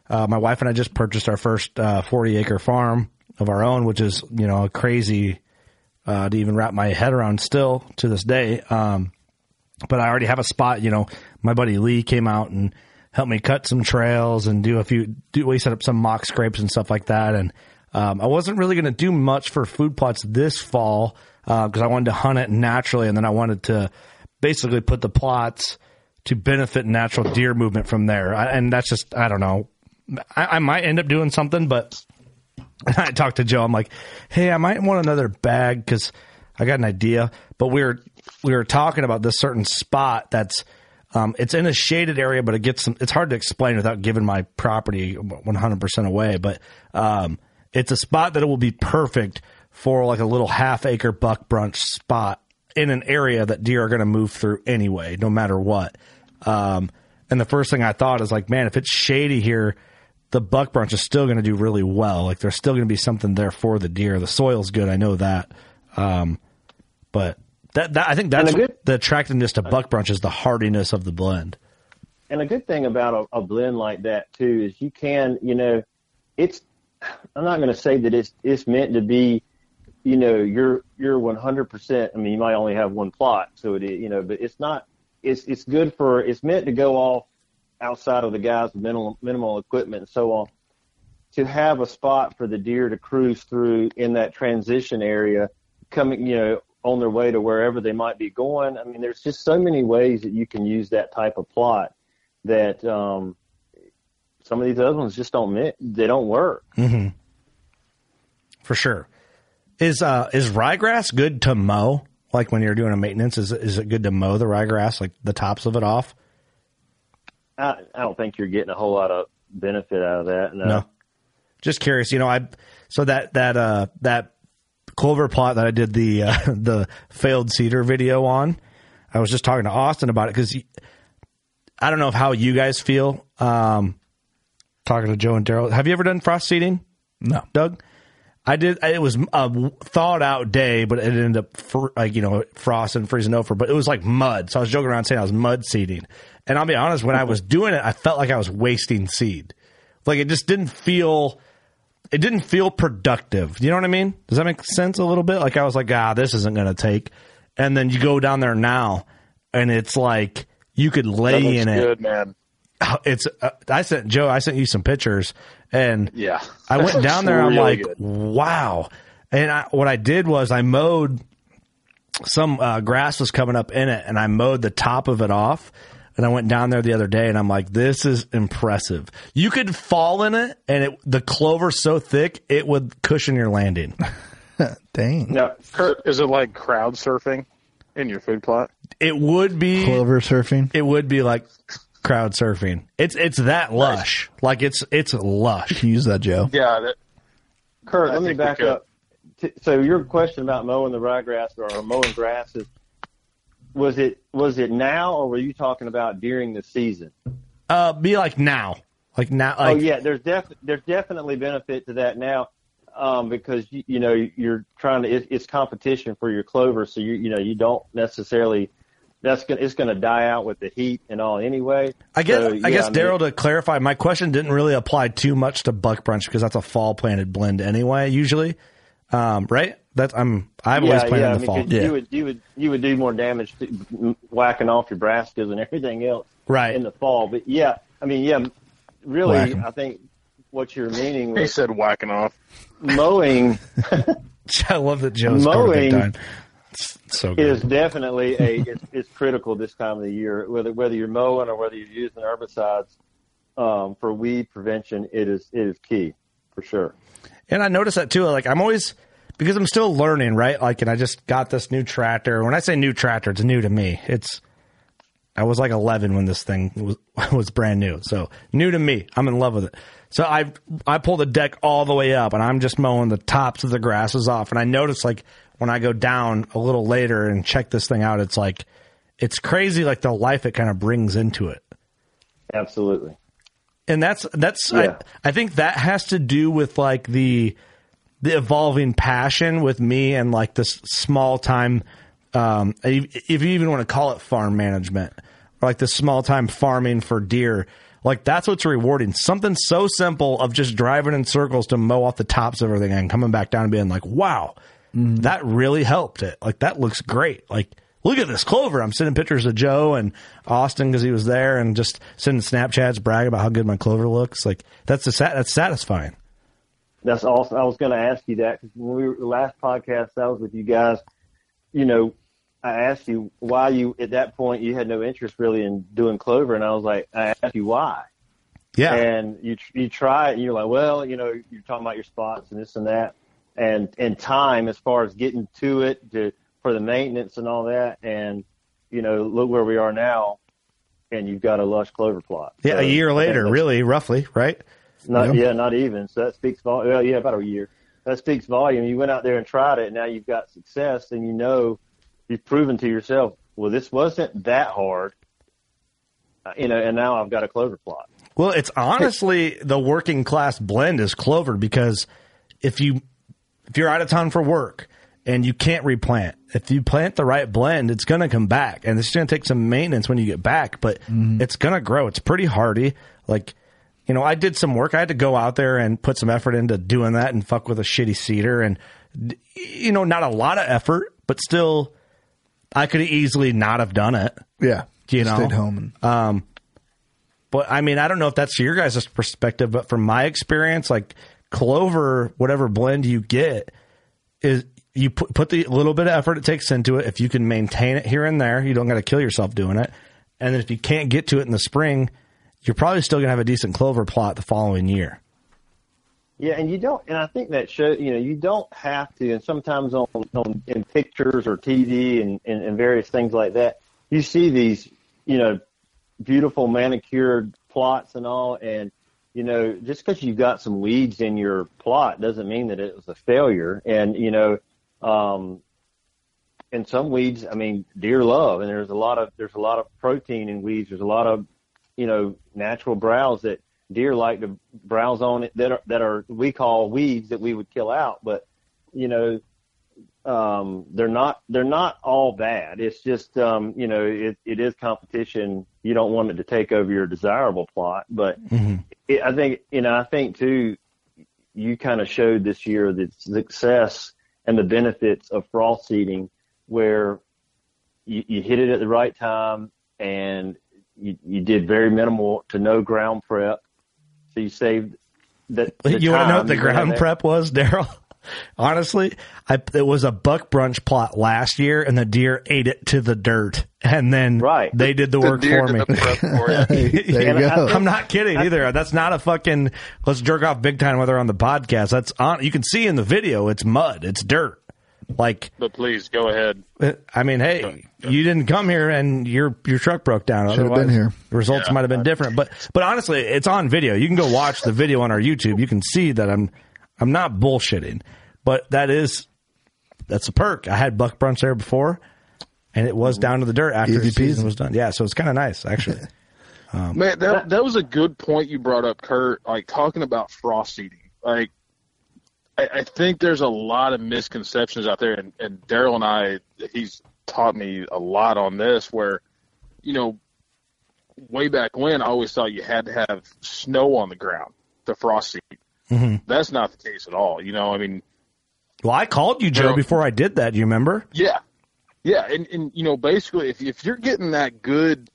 uh, my wife and I just purchased our first uh, 40 acre farm of our own, which is, you know, crazy uh, to even wrap my head around still to this day. Um, but I already have a spot, you know, my buddy Lee came out and helped me cut some trails and do a few, do, we set up some mock scrapes and stuff like that. And um, I wasn't really going to do much for food plots this fall because I wanted to hunt it naturally, and then I wanted to basically put the plots to benefit natural deer movement from there. I, and that's just I don't know. I, I might end up doing something, but I talked to Joe. I'm like, hey, I might want another bag because I got an idea. But we were we were talking about this certain spot that's um, it's in a shaded area, but it gets some. It's hard to explain without giving my property 100 percent away. But um, it's a spot that it will be perfect for like a little half acre buck brunch spot in an area that deer are going to move through anyway, no matter what. Um, and the first thing I thought is like, man, if it's shady here, the buck brunch is still going to do really well. Like there's still going to be something there for the deer. The soil's good, I know that. Um, but that, that I think that's good- the attractiveness to buck brunch is the hardiness of the blend. And a good thing about a, a blend like that too is you can, you know, it's. I'm not going to say that it's it's meant to be, you know, you're you're 100. percent I mean, you might only have one plot, so it is, you know, but it's not. It's it's good for. It's meant to go off outside of the guys with minimal minimal equipment and so on. To have a spot for the deer to cruise through in that transition area, coming, you know, on their way to wherever they might be going. I mean, there's just so many ways that you can use that type of plot that um, some of these other ones just don't mi- they don't work. Mm-hmm. For sure. Is uh is ryegrass good to mow? Like when you're doing a maintenance, is is it good to mow the ryegrass, like the tops of it off? I, I don't think you're getting a whole lot of benefit out of that. No. No. Just curious, you know, I so that that uh that clover plot that I did the uh, the failed seeder video on, I was just talking to Austin about it because I don't know how you guys feel. Um, talking to Joe and Daryl, have you ever done frost seeding? No, Doug. I did. It was a thawed out day, but it ended up like you know frost and freezing over. But it was like mud, so I was joking around saying I was mud seeding. And I'll be honest, when I was doing it, I felt like I was wasting seed. Like it just didn't feel. It didn't feel productive. You know what I mean? Does that make sense a little bit? Like I was like, ah, this isn't going to take. And then you go down there now, and it's like you could lay in it. good, man. It's. Uh, I sent Joe. I sent you some pictures, and Yeah. I went down there. I'm like, good. wow. And I, what I did was I mowed some uh, grass was coming up in it, and I mowed the top of it off. And I went down there the other day, and I'm like, this is impressive. You could fall in it, and it the clover's so thick it would cushion your landing. Dang. No, Kurt, is it like crowd surfing in your food plot? It would be Clover surfing. It would be like crowd surfing. It's it's that lush. Like it's it's lush. Use that, Joe. Yeah. That, Kurt, I let me back up. So your question about mowing the ryegrass or mowing grasses was it was it now or were you talking about during the season? Uh, be like now, like now. Like, oh yeah, there's def there's definitely benefit to that now, um, because you, you know you're trying to it's, it's competition for your clover, so you you know you don't necessarily that's gonna it's gonna die out with the heat and all anyway. I guess So, I yeah, guess mean, Daryl to clarify, my question didn't really apply too much to buck brunch because that's a fall planted blend anyway. Usually, um, right? That's I'm I've always yeah, planted yeah, in I the mean, fall. 'cause You would you would you would do more damage to, whacking off your brassicas and everything else Right. in the fall. But yeah, I mean, yeah, really, Whack 'em. I think what you're meaning He was said whacking off. mowing I love that Joe's scored a big Mowing time. It's so good. is definitely a it's, it's critical this time of the year. Whether whether you're mowing or whether you're using herbicides um, for weed prevention, it is it is key for sure. And I notice that too. Like I'm always because I'm still learning, right? Like, and I just got this new tractor. When I say new tractor, it's new to me. It's I was like 11 when this thing was was brand new, so new to me. I'm in love with it. So I I pull the deck all the way up, and I'm just mowing the tops of the grasses off. And I notice like when I go down a little later and check this thing out, it's like it's crazy, like the life it kind of brings into it. Absolutely. and that's that's Yeah. I, I think that has to do with like the the evolving passion with me and like this small time um if you even want to call it farm management or like the small time farming for deer like that's what's rewarding. Something so simple of just driving in circles to mow off the tops of everything and coming back down and being like wow that really helped it. Like that looks great. Like look at this clover. I'm sending pictures of joe and austin because he was there and just sending snapchats brag about how good my clover looks. Like that's the sat- that's satisfying That's also I was going to ask you that because when we were the last podcast I was with you guys, you know, I asked you why you at that point you had no interest really in doing clover, and I was like, I asked you why. Yeah. And you you try it, and you're like, well, you know, you're talking about your spots and this and that, and and time as far as getting to it to for the maintenance and all that, and you know, look where we are now, and you've got a lush clover plot. yeah So, a year later really roughly right not Yeah. yeah, not even. So that speaks volume. Well, yeah, about a year. That speaks volume. You went out there and tried it. And now you've got success, and you know you've proven to yourself, well, this wasn't that hard. Uh, You know, and now I've got a clover plot. Well, it's honestly the working class blend is clover because if you if you're out of town for work and you can't replant, if you plant the right blend, it's going to come back, and it's going to take some maintenance when you get back, but it's going to grow. It's pretty hardy. Like, you know, I did some work. I had to go out there and put some effort into doing that and fuck with a shitty seeder, and you know, not a lot of effort, but still, I could easily not have done it. Yeah. You know, Stayed home and um, but I mean, I don't know if that's your guys' perspective, but from my experience, like clover, whatever blend you get, is you put, put the little bit of effort it takes into it. If you can maintain it here and there, you don't got to kill yourself doing it. And then if you can't get to it in the spring, you're probably still gonna have a decent clover plot the following year. Yeah, and you don't, and I think that show, you know, you don't have to, and sometimes on, on in pictures or TV and, and, and various things like that, you see these, you know, beautiful manicured plots and all, and you know, just because you've got some weeds in your plot doesn't mean that it was a failure. And you know, um, and some weeds, I mean, deer love, and there's a lot of there's a lot of protein in weeds. There's a lot of, you know, natural browse that deer like to browse on it that are that are we call weeds that we would kill out, but you know, um, they're not they're not all bad. It's just um, you know it, it is competition. You don't want it to take over your desirable plot, but it, I think you know I think too. You kind of showed this year the success and the benefits of frost seeding, where you, you hit it at the right time and you, you did very minimal to no ground prep. So you saved that. the you want to know what the you went in ground there. prep was, Daryl? Honestly, I, it was a buck brunch plot last year, and the deer ate it to the dirt, and then right. they did the, The work for me. the for you. There you I- go. I'm not kidding either. That's not a fucking let's jerk off big time whether on the podcast. That's on. You can see in the video, it's mud, it's dirt. Like, But please go ahead. I mean, hey, you didn't come here and your your truck broke down. Should have Otherwise, been here. The results might have been different. But but honestly, it's on video. You can go watch the video on our YouTube. You can see that I'm I'm not bullshitting. But that is that's a perk. I had buck brunch there before, and it was down to the dirt after Easy the season was done. Yeah, so it's kind of nice actually. Um, Man, that that was a good point you brought up, Kurt. Like talking about frost seeding. Like, I, I think there's a lot of misconceptions out there, and, and Daryl and I, he's taught me a lot on this. Where, you know, way back when, I always thought you had to have snow on the ground to frost seed. Mhm. That's not the case at all. You know, I mean, Well, I called you, Joe, Well- before I did that. You remember? yeah, yeah, and and you know, basically, if if you're getting that good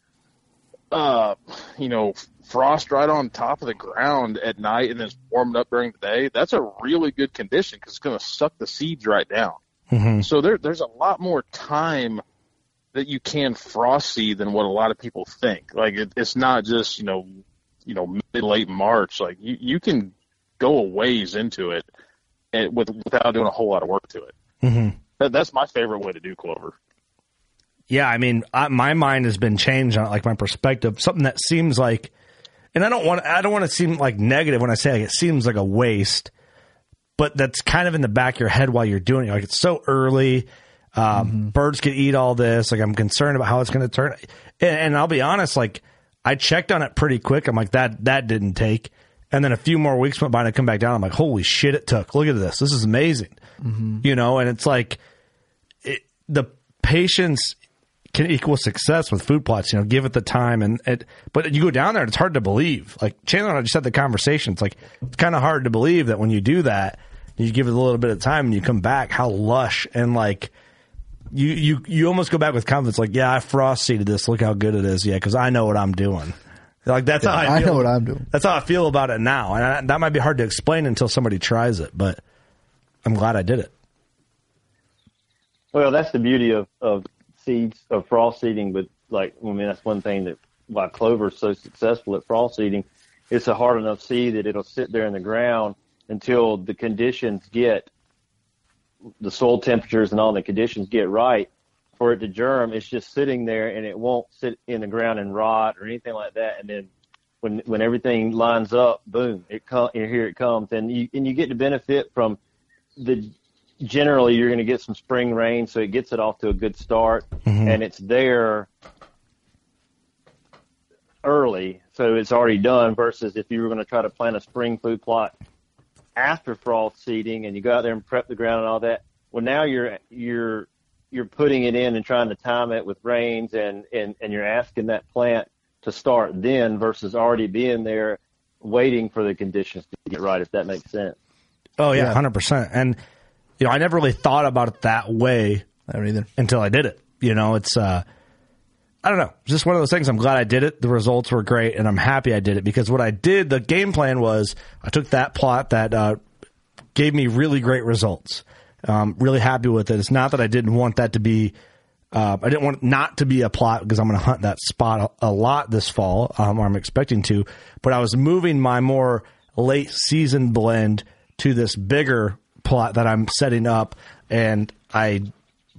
uh, you know, frost right on top of the ground at night and then it's warmed up during the day, that's a really good condition because it's going to suck the seeds right down. Mm-hmm. So there, there's a lot more time that you can frost seed than what a lot of people think. Like it, it's not just you know, you know, mid late March. Like you, you can go a ways into it, and with without doing a whole lot of work to it. Mm-hmm. That, that's my favorite way to do clover. Yeah, I mean, I, my mind has been changed on it, like my perspective. Something that seems like, and I don't want, I don't want to seem like negative when I say like it seems like a waste, but that's kind of in the back of your head while you're doing it. Like it's so early. Um, Birds could eat all this. Like I'm concerned about how it's going to turn. And, and I'll be honest, like I checked on it pretty quick. I'm like that that didn't take. And then a few more weeks went by and I come back down. I'm like, holy shit, it took. Look at this. This is amazing. You know, and it's like it, the patience can equal success with food plots. You know, give it the time and it. But you go down there, and it's hard to believe. Like Chandler and I just had the conversation. It's like it's kind of hard to believe that when you do that, you give it a little bit of time and you come back, how lush and like you you you almost go back with confidence. Like, yeah, I frost seeded this. Look how good it is. Yeah, because I know what I'm doing. Like that's Yeah, how I, I know what I'm doing. That's how I feel about it now, and I, that might be hard to explain until somebody tries it. But I'm glad I did it. Well, that's the beauty of, of seeds of frost seeding, but like I mean that's one thing that why clover is so successful at frost seeding. It's a hard enough seed that it'll sit there in the ground until the conditions get the soil temperatures and all the conditions get right for it to germ. It's just sitting there and it won't sit in the ground and rot or anything like that. And then when when everything lines up, boom, it come here it comes, and you and you get to benefit from the generally you're going to get some spring rain, so it gets it off to a good start, mm-hmm. and it's there early, so it's already done. Versus if you were going to try to plant a spring food plot after frost seeding, and you go out there and prep the ground and all that. Well, now you're you're you're putting it in and trying to time it with rains, and and and you're asking that plant to start then versus already being there waiting for the conditions to get right. If that makes sense. Oh yeah, Yeah. hundred percent. And you know, I never really thought about it that way I don't either. until I did it. You know, it's uh I don't know, it's just one of those things. I'm glad I did it. The results were great, and I'm happy I did it because what I did, the game plan was, I took that plot that uh, gave me really great results. Um, really happy with it. It's not that I didn't want that to be. Uh, I didn't want it not to be a plot because I'm going to hunt that spot a, a lot this fall, um, or I'm expecting to. But I was moving my more late season blend to this bigger plot that I'm setting up, and I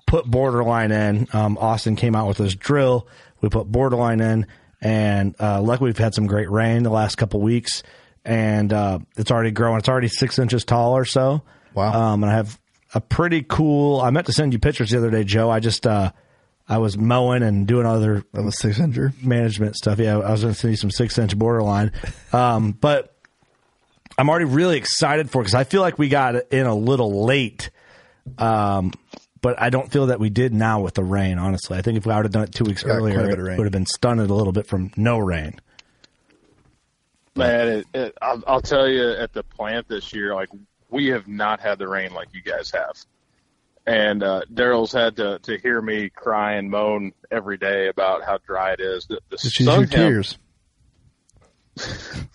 put borderline in. Um, Austin came out with this drill. We put borderline in, and uh, luckily we've had some great rain the last couple weeks, and uh, it's already growing. It's already six inches tall or so. Wow. Um, and I have a pretty cool. I meant to send you pictures the other day, Joe. I just uh, I was mowing and doing other That was six incher. management stuff. Yeah, I was going to send you some six inch borderline, um, but I'm already really excited for it because I feel like we got in a little late. Um, but I don't feel that we did now with the rain. Honestly, I think if I would have done it two weeks Got quite a earlier, it would have been stunted a little bit from no rain. Man, it, it, I'll, I'll tell you, at the plant this year, like we have not had the rain like you guys have, and uh, Daryl's had to to hear me cry and moan every day about how dry it is. The, the Just use sun your temp- tears.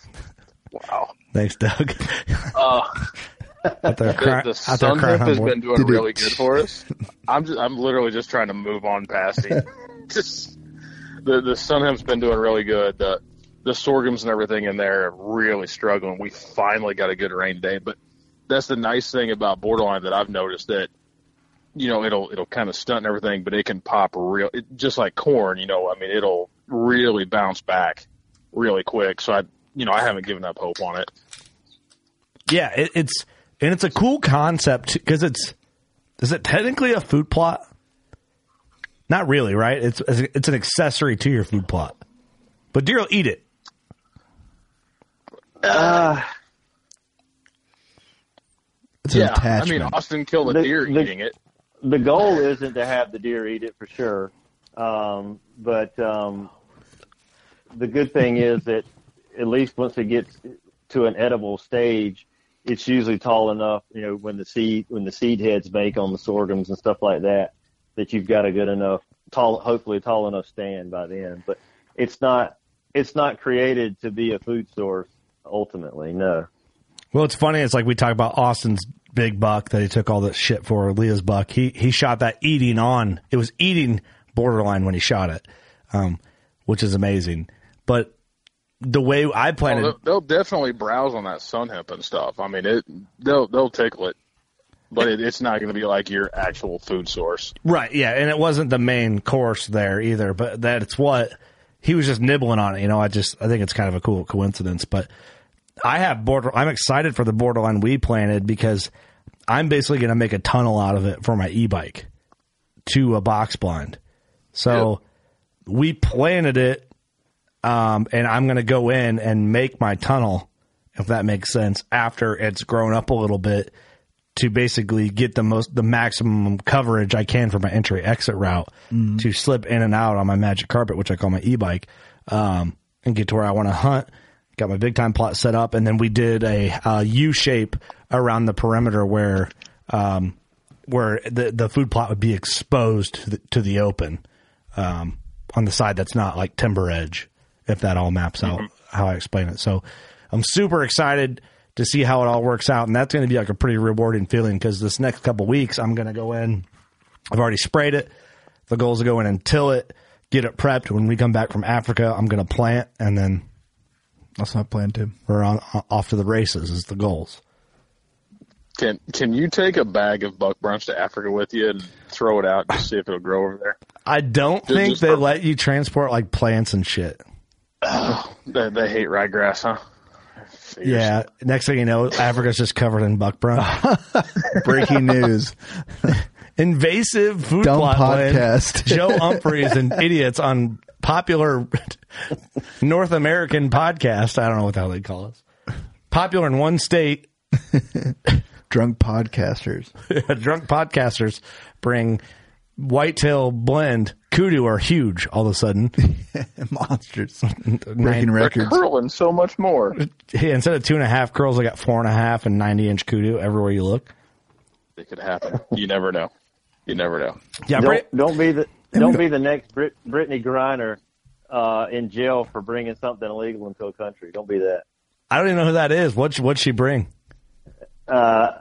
Wow. Thanks, Doug. Uh, out there, the, cry, the out sun crying has board. been doing Did it- really good for us. I'm just, I'm literally just trying to move on past it. just the the sun hemp's been doing really good. The the sorghums and everything in there are really struggling. We finally got a good rain day, but that's the nice thing about borderline that I've noticed that you know it'll it'll kind of stunt and everything, but it can pop real it, just like corn. You know, I mean it'll really bounce back really quick. So I you know I haven't given up hope on it. Yeah, it, it's and it's a cool concept because it's is it technically a food plot? Not really, right? It's it's an accessory to your food plot, but deer will eat it. Uh, It's an yeah, I attachment. mean Austin killed a The- deer the- eating it. the goal isn't to have the deer eat it for sure, um, but um, the good thing is that at least once it gets to an edible stage, it's usually tall enough. You know, when the seed when the seed heads make on the sorghums and stuff like that, that you've got a good enough tall, hopefully tall enough stand by then. But it's not it's not created to be a food source ultimately. No. Well, it's funny. It's like we talk about Austin's big buck that he took all this shit for. Leah's buck. He he shot that eating on. It was eating borderline when he shot it, um, which is amazing. But the way I Oh, planted, they'll, they'll definitely browse on that sun hemp and stuff. I mean, it they'll they'll tickle it, but it, it's not going to be like your actual food source. right? Yeah, and it wasn't the main course there either. But that's what he was just nibbling on it. You know, I just I think it's kind of a cool coincidence. But I have border. I'm excited for the borderline we planted because I'm basically going to make a tunnel out of it for my e-bike to a box blind. So we planted it, um, and I'm going to go in and make my tunnel, if that makes sense, after it's grown up a little bit to basically get the most the maximum coverage I can for my entry exit route Mhm. to slip in and out on my magic carpet, which I call my e-bike, um, and get to where I want to hunt. Got my big time plot set up, and then we did a uh, U shape around the perimeter where um, where the the food plot would be exposed to the, to the open um, on the side that's not like timber edge. If that all maps out how I explain it, so I'm super excited to see how it all works out, and that's going to be like a pretty rewarding feeling because this next couple weeks I'm going to go in. I've already sprayed it. The goal is to go in and till it, get it prepped. When we come back from Africa, I'm going to plant, and then that's my plan too. We're on off to the races. Is the goals. Can can you take a bag of buck brunch to Africa with you and throw it out and see if it'll grow over there? I don't Just- think just they for- let you transport like plants and shit. They, they hate ryegrass, huh? Yeah. Next thing you know, Africa's just covered in buck brunch. Breaking news. Invasive food Dumb plot blend. podcast. Joe Humphreys and idiots on popular North American podcast. I don't know what the hell they call us. Popular in one state. Drunk podcasters. Drunk podcasters bring whitetail blend. Kudu are huge all of a sudden. Monsters. Breaking They're curling so much more. Hey, instead of two and a half curls, I got four and a half and 90 inch kudu everywhere you look. It could happen. You never know. You never know. Yeah, don't, don't be the don't be the next Brit, Brittney Griner uh, in jail for bringing something illegal into a country. Don't be that. I don't even know who that is. What what'd she bring? Uh,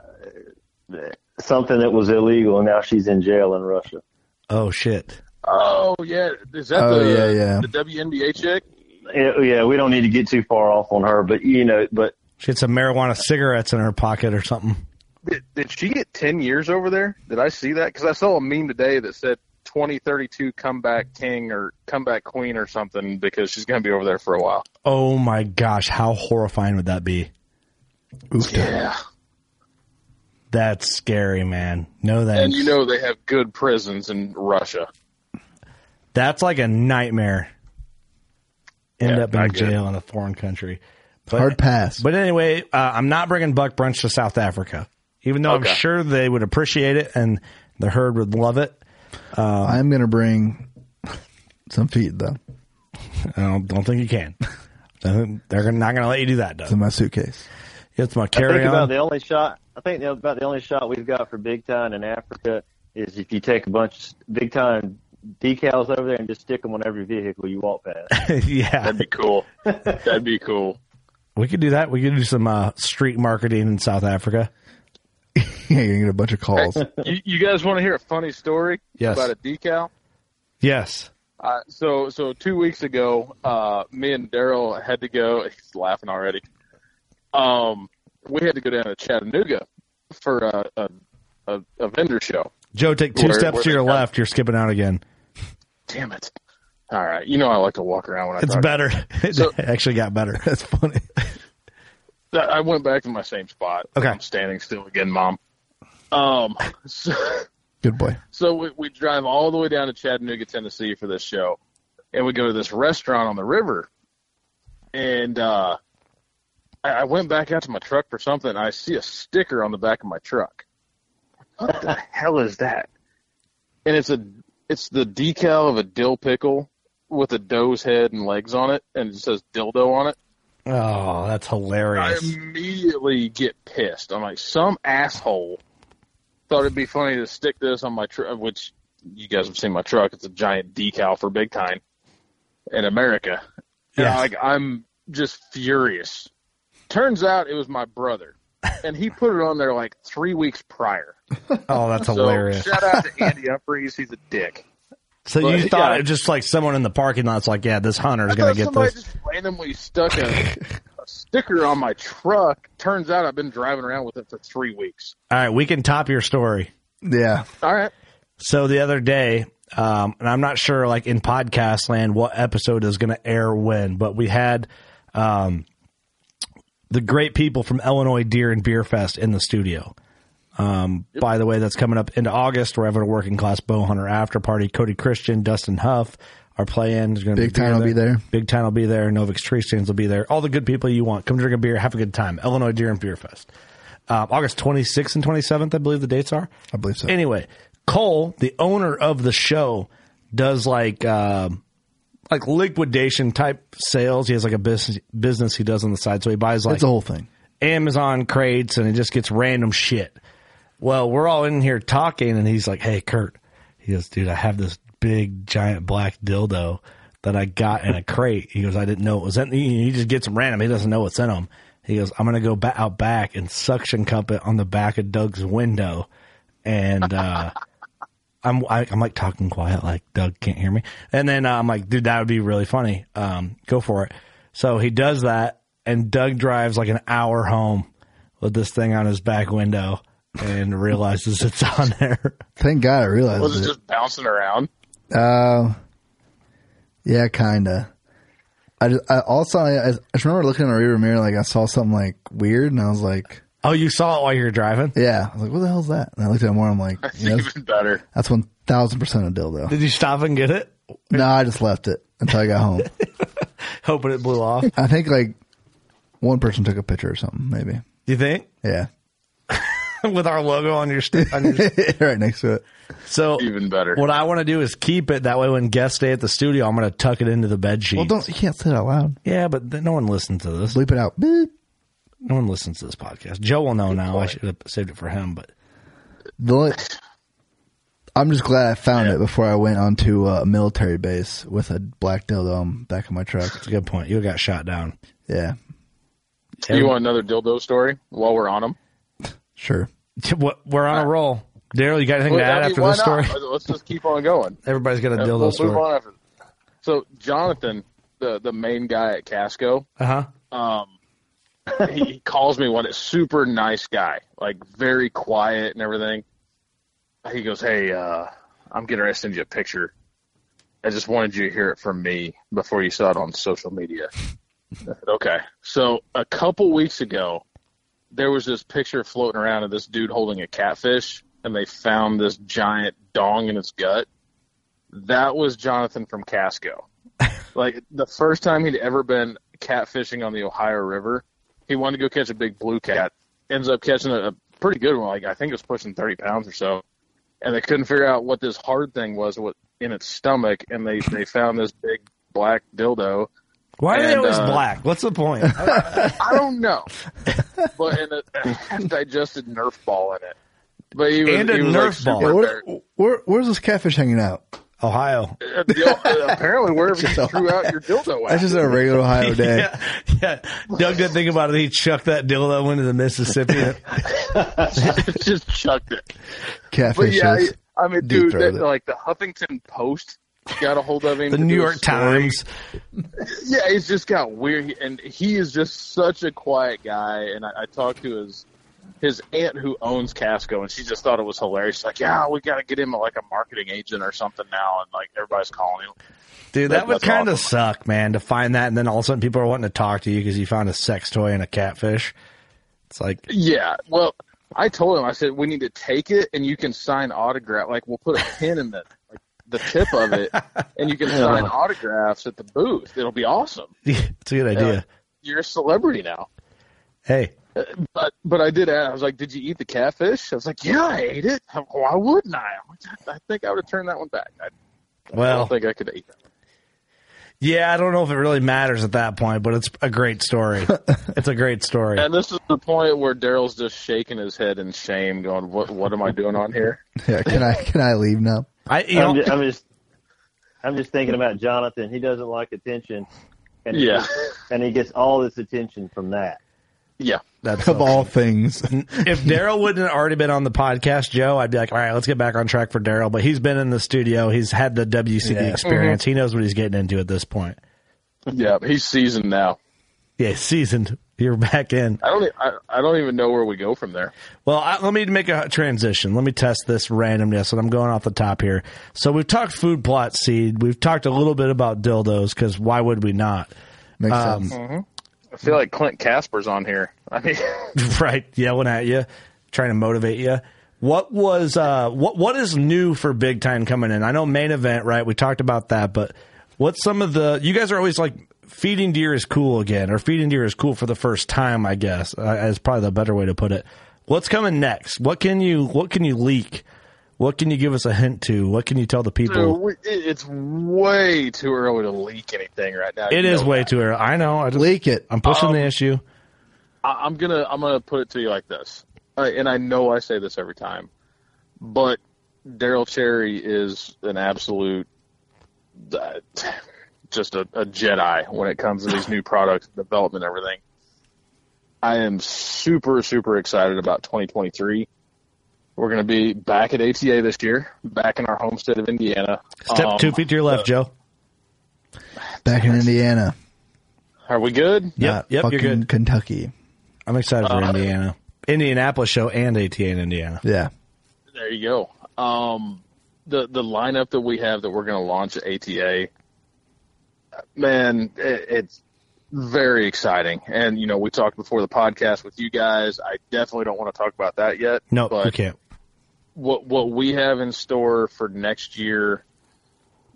something that was illegal, and now she's in jail in Russia. Oh shit! Oh yeah, is that Oh, the yeah, yeah. the WNBA chick? Yeah, yeah, we don't need to get too far off on her, but you know, but She had some marijuana cigarettes in her pocket or something. Did, did she get ten years over there? Did I see that? Because I saw a meme today that said 2032 comeback king or comeback queen or something because she's going to be over there for a while. Oh my gosh, how horrifying would that be? Yeah. That's scary, man. No that. And you know they have good prisons in Russia. That's like a nightmare. End Yeah, up in not good. jail in a foreign country. But, Hard pass. But anyway, uh, I'm not bringing buck brunch to South Africa, even though Okay. I'm sure they would appreciate it and the herd would love it. Um, I'm gonna bring some feet though. I don't, don't think you can. They're they're not going to let you do that, It's in my suitcase. It's my I carry think about on. the only shot. I think about the only shot we've got for big time in Africa is if you take a bunch of big time decals over there and just stick them on every vehicle you walk past. yeah, That'd be cool. That'd be cool. we could do that. We could do some uh, street marketing in South Africa. yeah, you're gonna get a bunch of calls. you, you guys want to hear a funny story Yes. about a decal? Yes. Uh, so so two weeks ago, uh, me and Daryl had to go. He's laughing already. Um, we had to go down to Chattanooga for a a, a, a vendor show. Joe, take two Where- steps where to they your come- left. You're skipping out again. Damn it! All right, you know I like to walk around when I. It's talk. better. It So- actually got better. That's funny. I went back to my same spot. Okay. I'm standing still again, Mom. Um, so, Good boy. so we, we drive all the way down to Chattanooga, Tennessee for this show, and we go to this restaurant on the river. And uh, I, I went back out to my truck for something. I see a sticker on the back of my truck. What the hell is that? And it's a it's the decal of a dill pickle with a doe's head and legs on it, and it says dildo on it. Oh, that's hilarious! I immediately get pissed. I'm like, some asshole thought it'd be funny to stick this on my truck, which you guys have seen my truck. It's a giant decal for big time in America. Yes. like I'm just furious. Turns out it was my brother, and he put it on there like three weeks prior. Oh, that's So, hilarious. shout out to Andy Humphreys. He's a dick. So But, you thought yeah. it was just like someone in the parking lot's like, yeah, this hunter's I gonna thought get somebody this. just randomly stuck a, a sticker on my truck. Turns out I've been driving around with it for three weeks. All right, we can top your story. Yeah. All right. So the other day, um, and I'm not sure, like in podcast land, what episode is going to air when, but we had um, the great people from Illinois Deer and Beer Fest in the studio. Um, By the way, that's coming up into August. We're having a working class bow hunter after party. Cody Christian, Dustin Huff are playing. There's gonna Big be Time will be there. Big Time will be there. Novix Tree Stands will be there. All the good people you want. Come drink a beer, have a good time. Illinois Deer and Beer Fest. Um, August 26th and 27th, I believe the dates are. I believe so. Anyway, Cole, the owner of the show, does like um, like liquidation type sales. He has like a business business he does on the side, so he buys like it's a whole thing. Amazon crates and he just gets random shit. Well, we're all in here talking, and he's like, "Hey, Kurt," he goes, "Dude, I have this big giant black dildo that I got in a crate." He goes, "I didn't know it was in." He he just gets them random. He doesn't know what's in them. He goes, "I'm gonna go ba- out back and suction cup it on the back of Doug's window," and uh, I'm I, I'm like talking quiet, like Doug can't hear me. And then uh, I'm like, "Dude, that would be really funny. Um, go for it." So he does that, and Doug drives like an hour home with this thing on his back window and realizes it's on there. Thank God I realized Was it it. just bouncing around? Uh, yeah, kinda. I, just, I also I, I just remember looking in the rearview mirror like I saw something like weird and I was like, Oh, you saw it while you were driving? yeah, I was like, what the hell's that? And I looked at it more. I'm like, That's yeah, even better. that's one thousand percent a dildo. Did you stop and get it? No, I just left it until I got home. Hoping it blew off. I think like one person took a picture or something, maybe. Do you think? Yeah, With our logo on your, st- on your right next to it. So Even better. what I want to do is keep it that way when guests stay at the studio, I'm going to tuck it into the bed sheet. Well, don't you can't say it out loud. Yeah, but th- no one listens to this. Bleep it out. Beep. No one listens to this podcast. Joe will know now. I should have saved it for him, but The only, I'm just glad I found it before I went onto a military base with a black dildo on back of my truck. that's a good point. You got shot down. Yeah, Do You want another dildo story while we're on them? sure. We're on a roll. Daryl, you got anything to add after why this story? Let's just keep on going. Everybody's got a Uh, dildo we'll story. move on after. So Jonathan, the the main guy at Casco, Uh huh. um, he, calls me one. Super nice guy, like very quiet and everything. He goes, "Hey, uh, I'm getting ready to send you a picture. I just wanted you to hear it from me before you saw it on social media." Said, okay. So a couple weeks ago, there was this picture floating around of this dude holding a catfish, and they found this giant dong in its gut. That was Jonathan from Casco. like the first time he'd ever been catfishing on the Ohio River, he wanted to go catch a big blue cat. Ends up catching a, a pretty good one. Like I think it was pushing thirty pounds or so, and they couldn't figure out what this hard thing was what in its stomach, and they they found this big black dildo. Why are they always uh, black? What's the point? I don't know, but and a half digested Nerf ball in it. But he was, And a he was Nerf like ball. Where, where, where's this catfish hanging out? Ohio. Uh, apparently, wherever you threw out your dildo at. That's just a regular Ohio day. Yeah, yeah. Doug didn't think about it. He chucked that dildo into the Mississippi. just chucked it. But yeah, is- I mean, deep dude, that, like the Huffington Post got a hold of him. the New York. Times. Yeah, he's just got weird, and he is just such a quiet guy. And I, I talked to his his aunt who owns Casco, and she just thought it was hilarious. She's like, yeah, we got to get him like a marketing agent or something now, and like everybody's calling him. Dude, That- that would kind of awesome. suck, man, to find that and then all of a sudden people are wanting to talk to you because you found a sex toy and a catfish. It's like, Yeah, well, I told him I said we need to take it, and you can sign autograph. Like we'll put a pin in the like, the tip of it, and you can sign autographs at the booth. It'll be awesome. it's a good idea. Yeah. You're a celebrity now. Hey, But but I did ask. I was like, "Did you eat the catfish?" I was like, "Yeah, I ate it. Why wouldn't I?" I'm like, I think I would have turned that one back. I, I don't think I could eat that. yeah, I don't know if it really matters at that point, but it's a great story. it's a great story. And this is the point where Daryl's just shaking his head in shame, going, "What what am I doing on here?" yeah, can I can I leave now? I, you I'm, know, just, I'm just I'm just thinking about Jonathan. He doesn't like attention, and he Yeah. gets- and he gets all this attention from that. Yeah. That's of all things. if Daryl wouldn't have already been on the podcast, Joe, I'd be like, all right, let's get back on track for Daryl. But he's been in the studio. He's had the WCB Yeah. experience. He knows what he's getting into at this point. Yeah, he's seasoned now. Yeah, seasoned. You're back in. I don't. I, I don't even know where we go from there. Well, I, let me make a transition. Let me test this randomness, and I'm going off the top here. So we've talked food plot seed. We've talked a little bit about dildos because why would we not? Makes Um, sense. I feel like Clint Casper's on here. I mean, right, yelling at you, trying to motivate you. What was uh what what is new for Big Time coming in? I know main event, right? We talked about that, but what's some of the you guys are always like feeding deer is cool again, or feeding deer is cool for the first time, I guess, uh, is probably the better way to put it. What's coming next? What can you what can you leak? What can you give us a hint to? What can you tell the people? dude, it's way too early to leak anything right now. It You is way that. too early. I know. I just, Leak it. I'm pushing Um, the issue. I, I'm gonna I'm gonna put it to you like this, uh, and I know I say this every time, but Daryl Cherry is an absolute uh, just a, a Jedi when it comes to these new products development and everything. I am super super excited about 2023. We're going to be back at ATA this year, back in our home state of Indiana. Step Um, two feet to your left, Joe. Back in Indiana. Are we good? Yep, Not yep, you're good. Kentucky. I'm excited for Uh, Indiana. Indianapolis show and ATA in Indiana. Yeah. There you go. Um, the the lineup that we have that we're going to launch at ATA, man, it, it's very exciting. And you know, we talked before the podcast with you guys. I definitely don't want to talk about that yet. No, but you can't. what what we have in store for next year,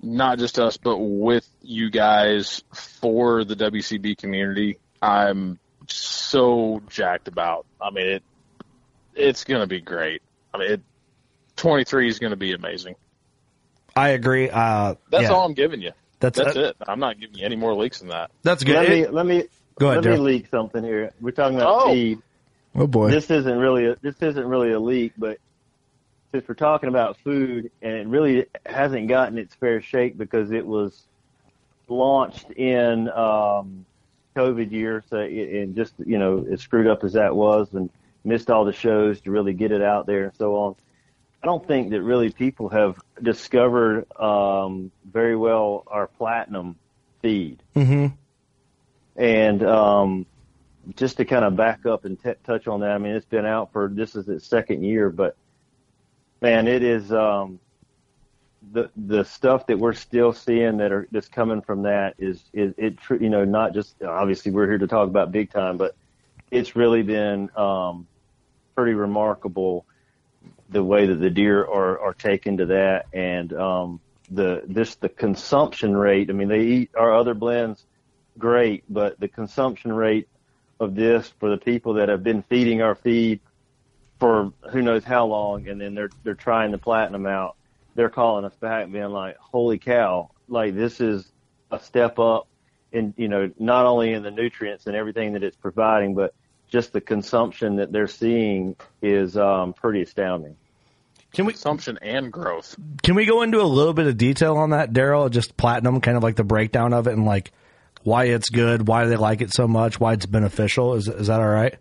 not just us, but with you guys for the WCB community, I'm so jacked about. I mean, it it's going to be great. I mean, it, 23 is going to be amazing. I agree. Uh, That's yeah. all I'm giving you. That's- That's, uh, it. I'm not giving you any more leaks than that. That's good. Let me let me Go ahead, let me leak something here. We're talking about Oh. feed. Oh boy. This isn't really a, this isn't really a leak, but since we're talking about food, and it really hasn't gotten its fair shake because it was launched in um, COVID year, so it, and just you know as screwed up as that was, and missed all the shows to really get it out there and so on. I don't think that really people have discovered um, very well our platinum feed. Mm-hmm. And um, just to kind of back up and t- touch on that, I mean, it's been out for this is its second year, but man, it is um, the the stuff that we're still seeing that are that's coming from that is is it you know not just obviously we're here to talk about big time, but it's really been um, pretty remarkable the way that the deer are are taken to that and um, the this the consumption rate. I mean, they eat our other blends great, but the consumption rate of this for the people that have been feeding our feed for who knows how long, and then they're they're trying the platinum out. They're calling us back, being like, "Holy cow! Like this is a step up in you know not only in the nutrients and everything that it's providing, but just the consumption that they're seeing is um, pretty astounding." Can we consumption and growth? Can we go into a little bit of detail on that, Daryl? Just platinum, kind of like the breakdown of it, and like why it's good, why they like it so much, why it's beneficial. Is is that all right?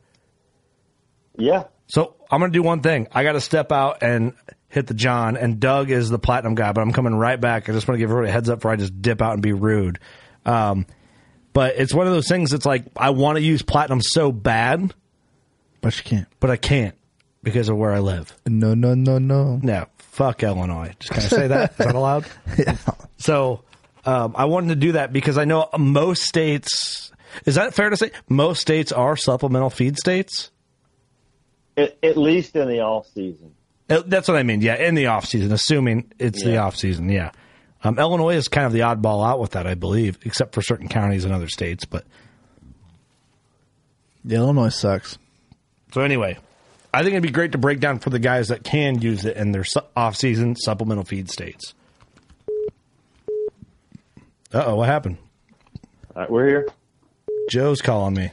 Yeah. So I'm gonna do one thing. I got to step out and hit the John, and Doug is the platinum guy, but I'm coming right back. I just want to give everybody a heads up before I just dip out and be rude. Um, but it's one of those things. It's like I want to use platinum so bad, but you can't. But I can't because of where I live. No, no, no, no. No, fuck Illinois. Just can I say that? Is that allowed? yeah. So um, I wanted to do that because I know most states. Is that fair to say? Most states are supplemental feed states. At, at least in the off season. Uh, That's what I mean. Yeah, in the off season, assuming it's the Yeah. off season. Yeah. Um, Illinois is kind of the oddball out with that, I believe, except for certain counties and other states. But Yeah, Illinois sucks. so anyway, I think it'd be great to break down for the guys that can use it in their su- off season supplemental feed states. Uh oh, what happened? All right, we're here. Joe's calling me.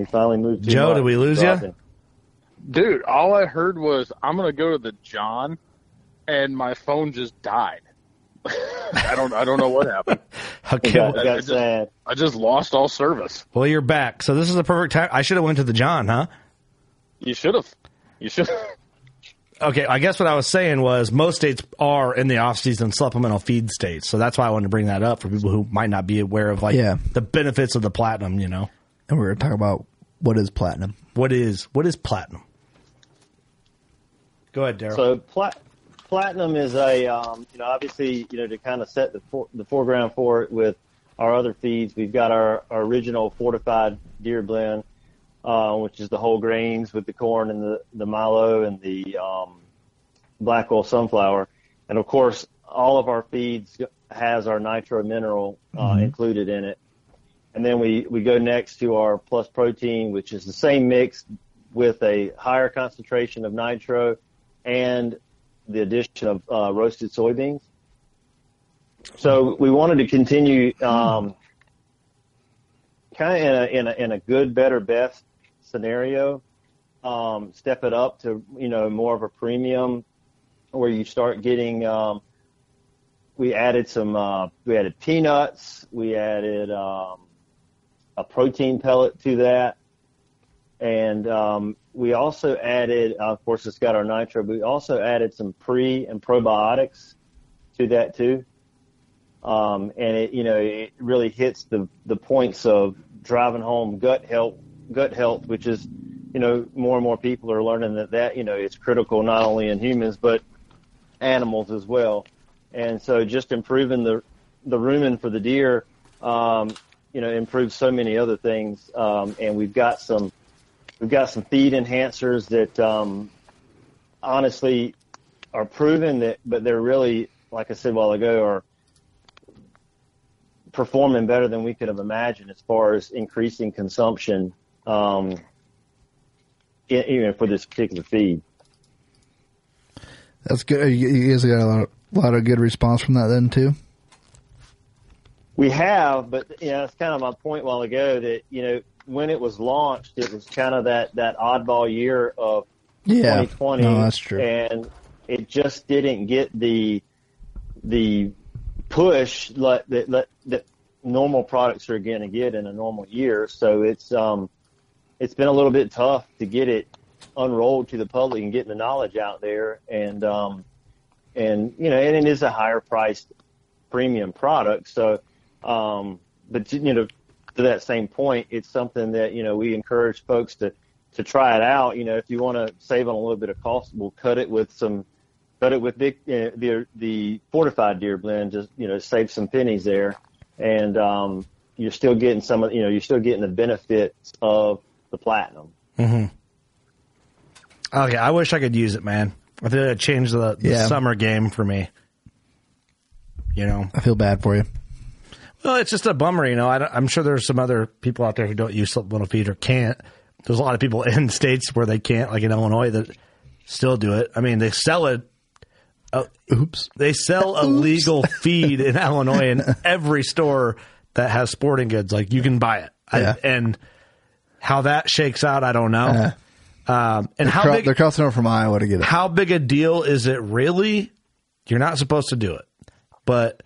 He finally moved. too Joe, much. did we lose ya? Dropping. Dude, all I heard was I'm gonna go to the John and my phone just died. I don't I don't know what happened. Okay. Got- I, got I just, sad. I just lost all service. Well, you're back. So this is the perfect time. I should have went to the John, huh? You should have. You should. Okay, I guess what I was saying was most states are in the off-season supplemental feed states, so that's why I wanted to bring that up for people who might not be aware of like Yeah. the benefits of the platinum. You know, And we're talking about what is platinum. what is what is platinum? Go ahead, Daryl. So plat- platinum is a, um, you know, obviously, you know, to kind of set the for- the foreground for it with our other feeds, we've got our, our original fortified deer blend, uh, which is the whole grains with the corn and the the milo and the um, black oil sunflower, and of course, all of our feeds has our nitro mineral uh, Mhm. included in it. And then we, we go next to our plus protein, which is the same mix with a higher concentration of nitro and the addition of uh, roasted soybeans. So we wanted to continue um, kind of in a, in a in a good, better, best scenario. Um, step it up to you know more of a premium, where you start getting. Um, we added some. Uh, we added peanuts. We added um, a protein pellet to that, and um, we also added. Uh, of course, it's got our nitro. But we also added some pre and probiotics to that too um, and it you know it really hits the the points of driving home gut health gut health which is you know more and more people are learning that that you know it's critical not only in humans but animals as well and so just improving the the rumen for the deer um, you know improves so many other things um, and we've got some we've got some feed enhancers that um, honestly are proven that but they're really like I said a while ago are performing better than we could have imagined as far as increasing consumption, um, i- even for this particular feed. That's good. You guys got a lot, a lot of good response from that then too. We have, but you know, it's kind of my point a while ago that you know when it was launched, it was kind of that that oddball year of Yeah. 2020, No, that's true. and it just didn't get the the push like, that that, that normal products are going to get in a normal year. So it's um it's been a little bit tough to get it unrolled to the public and getting the knowledge out there and um and you know and it is a higher priced premium product so um but you know to that same point it's something that you know we encourage folks to to try it out you know if you want to save on a little bit of cost we'll cut it with some cut it with big uh, the the fortified deer blend just you know save some pennies there and um you're still getting some of you know you're still getting the benefits of the platinum Mm-hmm. Okay, I wish I could use it, man. I think like it changed the, the Yeah. summer game for me. You know, I feel bad for you. Well, it's just a bummer. You know, I I'm sure there's some other people out there who don't use supplemental feed or can't. There's a lot of people in states where they can't, like in Illinois, that still do it. I mean, they sell it. Uh, Oops. They sell illegal feed in Illinois in every store that has sporting goods. Like you can buy it, I- Yeah. and how that shakes out, I don't know. Uh, um, and they're, how cro- big they're crossing over from Iowa to get it. how big a deal is it really? You're not supposed to do it, but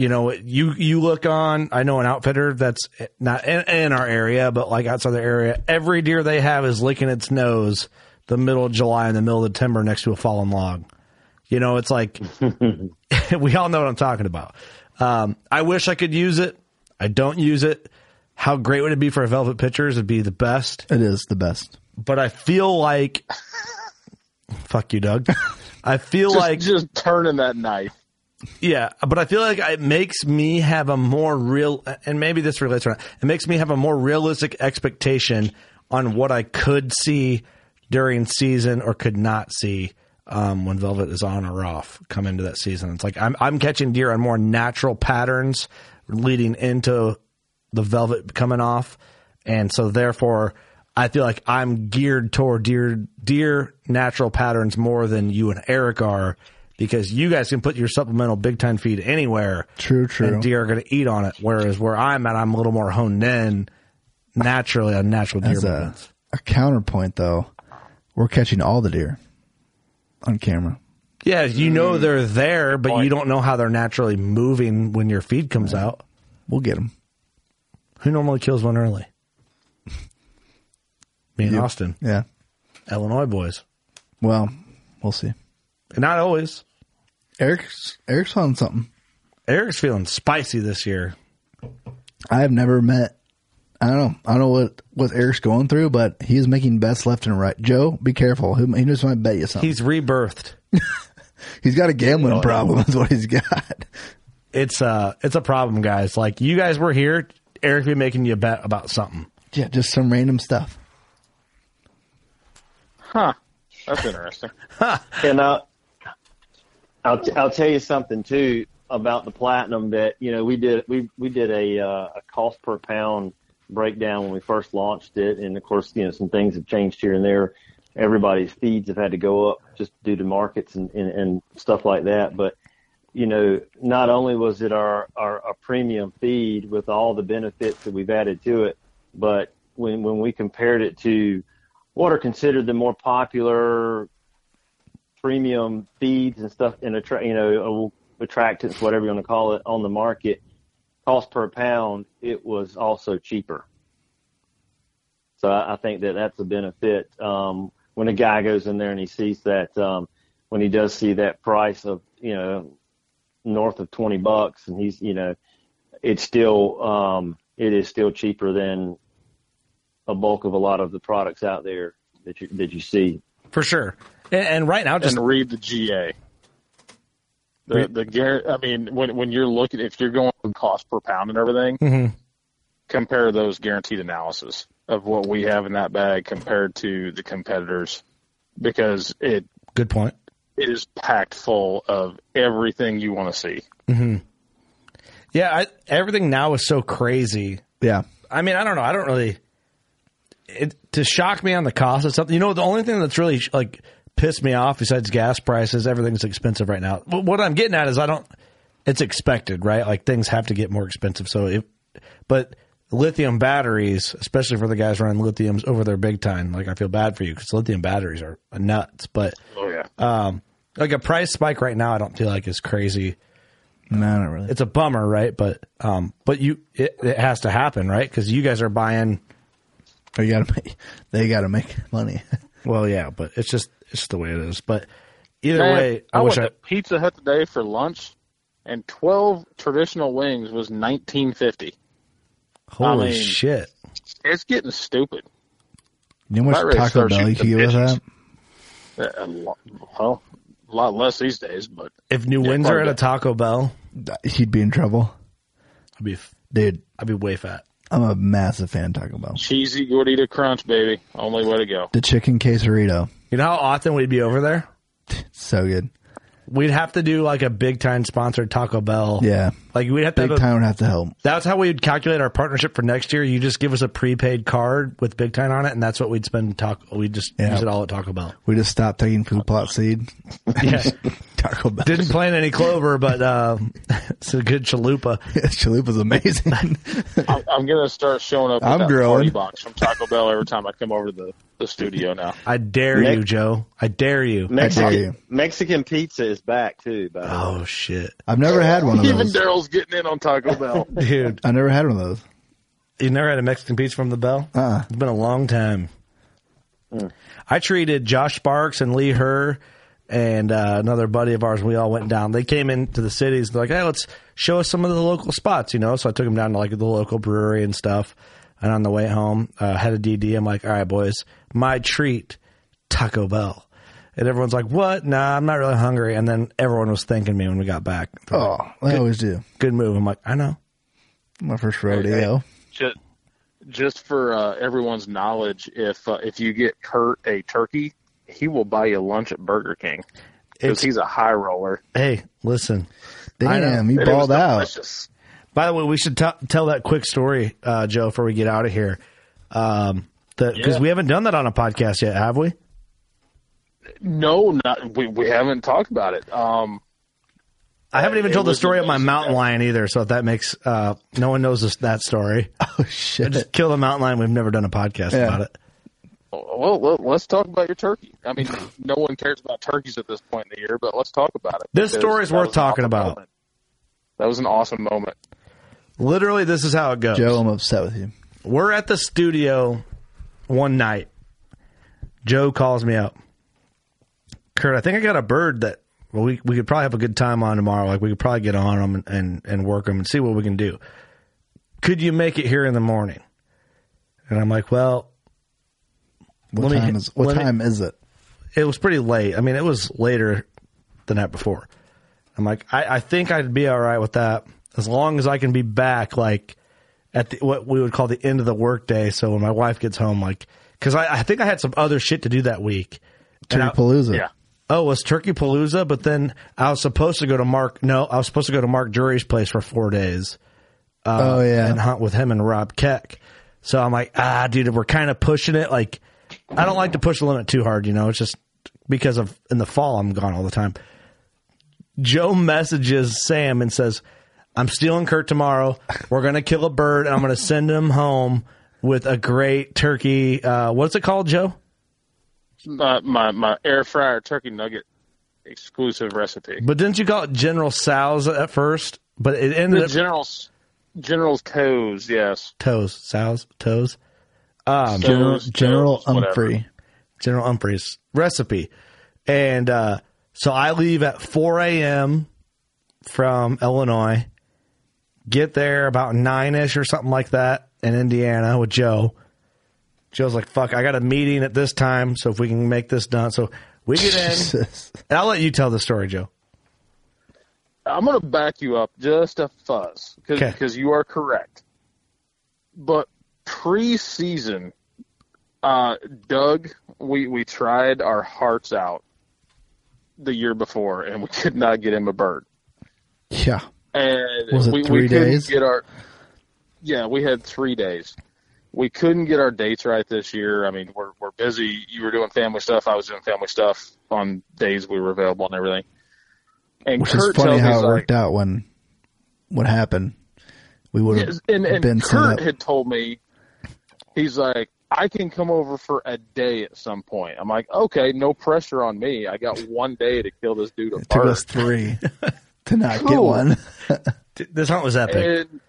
you know, you you look on. I know an outfitter that's not in, in our area, but like outside the area. Every deer they have is licking its nose the middle of July in the middle of the timber next to a fallen log. You know, it's like we all know what I'm talking about. Um, I wish I could use it. I don't use it. How great would it be for a velvet pitchers? It'd be the best. It is the best. But I feel like, fuck you, Doug. I feel just, like just turning that knife. Yeah, but I feel like it makes me have a more real, and maybe this relates. It makes me have a more realistic expectation on what I could see during season or could not see um, when velvet is on or off come into that season. It's like I'm I'm catching deer on more natural patterns leading into the velvet coming off, and so therefore. I feel like I'm geared toward deer deer natural patterns more than you and Eric are because you guys can put your supplemental big time feed anywhere. True, true. And deer are going to eat on it. Whereas where I'm at, I'm a little more honed in naturally on natural deer As a, a counterpoint, though, we're catching all the deer on camera. Yeah, you know mm. they're there, but you don't know how they're naturally moving when your feed comes out. We'll get them. Who normally kills one early? Me and You. Austin, Yeah. Illinois boys. Well, we'll see. Not always. Eric's Eric's on something. Eric's feeling spicy this year. I have never met. I don't know. I don't know what what Eric's going through, but he is making bets left and right. Joe, be careful. He, he just might bet you something. He's rebirthed. he's got a gambling problem. Is what he's got. It's uh it's a problem, guys. Like you guys were here, Eric be making you a bet about something. Yeah, just some random stuff. Huh. That's interesting. And uh, I'll I'll tell you something too about the platinum that you know we did we we did a uh, a cost per pound breakdown when we first launched it, and of course you know some things have changed here and there. Everybody's feeds have had to go up just due to markets and and, and stuff like that, but. You know, not only was it our, our, our premium feed with all the benefits that we've added to it, but when, when we compared it to what are considered the more popular premium feeds and stuff and attra- you know attractants whatever you want to call it on the market cost per pound it was also cheaper. So I, I think that that's a benefit. Um, when a guy goes in there and he sees that um, when he does see that price of you know north of 20 bucks and he's you know it's still um, it is still cheaper than a bulk of a lot of the products out there that you that you see For sure. And, and right now just and read the GA. The Read- the guar- I mean, when when you're looking, if you're going cost per pound and everything, Mhm. compare those guaranteed analysis of what we have in that bag compared to the competitors, because it good point. it is packed full of everything you want to see. hmm Yeah, I, everything now is so crazy. Yeah. I mean, I don't know. I don't really. It, to shock me on the cost of something, you know, the only thing that's really like pissed me off besides gas prices, everything's expensive right now. But what I'm getting at is I don't. It's expected, right? Like things have to get more expensive. So, if, but lithium batteries, especially for the guys running lithiums over there big time, like I feel bad for you because lithium batteries are nuts. But Oh yeah. um, like a price spike right now, I don't feel like is crazy. No, not really. It's a bummer, right? But um, but you it, it has to happen, right? Because you guys are buying. They got to make. They got to make money. Well, yeah, but it's just it's the way it is. But either Man, way, I, I, wish went I. to Pizza Hut today for lunch, and twelve traditional wings was nineteen fifty. Holy I mean, shit! It's getting stupid. You know how much to Taco start Bell you shooting can get with that? Uh, a lo- Well, a lot less these days, but If New Yeah, Windsor quite a at a. Taco Bell, He'd be in trouble. I'd be Dude, I'd be way fat. I'm a massive fan of Taco Bell. cheesy gordita crunch, baby, only way to go. The chicken quesarito, You know how often we'd be over there? so good. We'd have to do like a big time sponsored Taco Bell. Yeah, Like we'd have to big have a- time would have to help. That's how we'd calculate our partnership for next year. You just give us a prepaid card with Big Time on it, and that's what we'd spend. Talk. We'd just Yeah. use it all at Taco Bell. We just stopped taking food plot seed. Yeah. Taco Bell. Didn't plant any clover, but uh, it's a good chalupa. Chalupa's amazing. I'm, I'm gonna start showing up with I'm that growing. party box from Taco Bell every time I come over to the, the studio now. I dare Nick- you, Joe. I dare you. Mexican, you. Mexican pizza is back too. By way. Oh shit, I've never had one of Even those. Daryl's getting in on Taco Bell. dude! I never had one of those. You never had a Mexican pizza from the Bell? Uh-uh. It's been a long time. I treated Josh Sparks and Lee Herr and uh, another buddy of ours. We all went down. They came into the cities. They're like, "Hey, let's show us some of the local spots," you know. So I took them down to like the local brewery and stuff. And on the way home, uh, had a DD. I'm like, "All right, boys, my treat, Taco Bell." And everyone's like, "What? Nah, I'm not really hungry." And then everyone was thanking me when we got back. They're like, Oh, they always do. good move. I'm like, I know. My first rodeo. just just for uh, everyone's knowledge, if uh, if you get Kurt a turkey, he will buy you lunch at Burger King because It's- he's a high roller. Hey, listen. I know. Damn, you And it was balled out. delicious. By the way, we should t- tell that quick story, uh, Joe, before we get out of here. Um, because Yeah. we haven't done that on a podcast yet, have we? No, not we, we haven't talked about it. Um, I haven't even told the story of my amazing. mountain lion either. So if that makes uh, no one knows this, that story. Oh shit! Just kill the mountain lion. We've never done a podcast Yeah. about it. Well, let- let's talk about your turkey. I mean, no one cares about turkeys at this point in the year, but let's talk about it. This story is worth talking awesome about. moment. That was an awesome moment. Literally, this is how it goes. Joe, I'm upset with you. We're at the studio one night. Joe calls me up. Kurt, I think I got a bird that well, we we could probably have a good time on tomorrow. Like we could probably get on them and, and, and work them and see what we can do. Could you make it here in the morning? And I'm like, well, What let me- time is what let me- time is it? it was pretty late. I mean, it was later the night before. I'm like, I, I think I'd be all right with that as long as I can be back, like at the, what we would call the end of the workday. So when my wife gets home, like, because I, I think I had some other shit to do that week. And I- Turkey Palooza. Oh, it was Turkey Palooza, but then I was supposed to go to Mark. No, I was supposed to go to Mark Drury's place for four days. Uh, Oh, yeah. and hunt with him and Rob Keck. So I'm like, ah, dude, we're kind of pushing it. Like, I don't like to push the limit too hard. You know, it's just because of in the fall I'm gone all the time. Joe messages Sam and says, "I'm stealing Kurt tomorrow. We're gonna kill a bird and I'm gonna send him home with a great turkey. Uh, what's it called, Joe? My, my my air fryer turkey nugget exclusive recipe. But didn't you call it General Sal's at first? But it ended The up general's general's toes, yes. toes, Sal's toes. Um, General Toes, General toes, whatever. Humphrey. General Humphrey's recipe. And uh, so I leave at 4 a.m. from Illinois, get there about 9 ish or something like that in Indiana with Joe. Joe's like, fuck, I got a meeting at this time, so if we can make this done. So we get in. Jesus. and I'll let you tell the story, Joe. I'm going to back you up just a fuzz because Okay. you are correct. But preseason, uh, Doug, we we tried our hearts out the year before, and we could not get him a bird. Yeah. And Was it we, three we couldn't days? get our yeah, we had three days. We couldn't get our dates right this year. I mean, we're we're busy. You were doing family stuff. I was doing family stuff on days we were available and everything. And Which Kurt is funny tells how it like, worked out when what happened. We would have Yes, and, and been Kurt had told me, he's like, I can come over for a day at some point. I'm like, okay, no pressure on me. I got one day to kill this dude a It took us three to not get one. This hunt was epic. And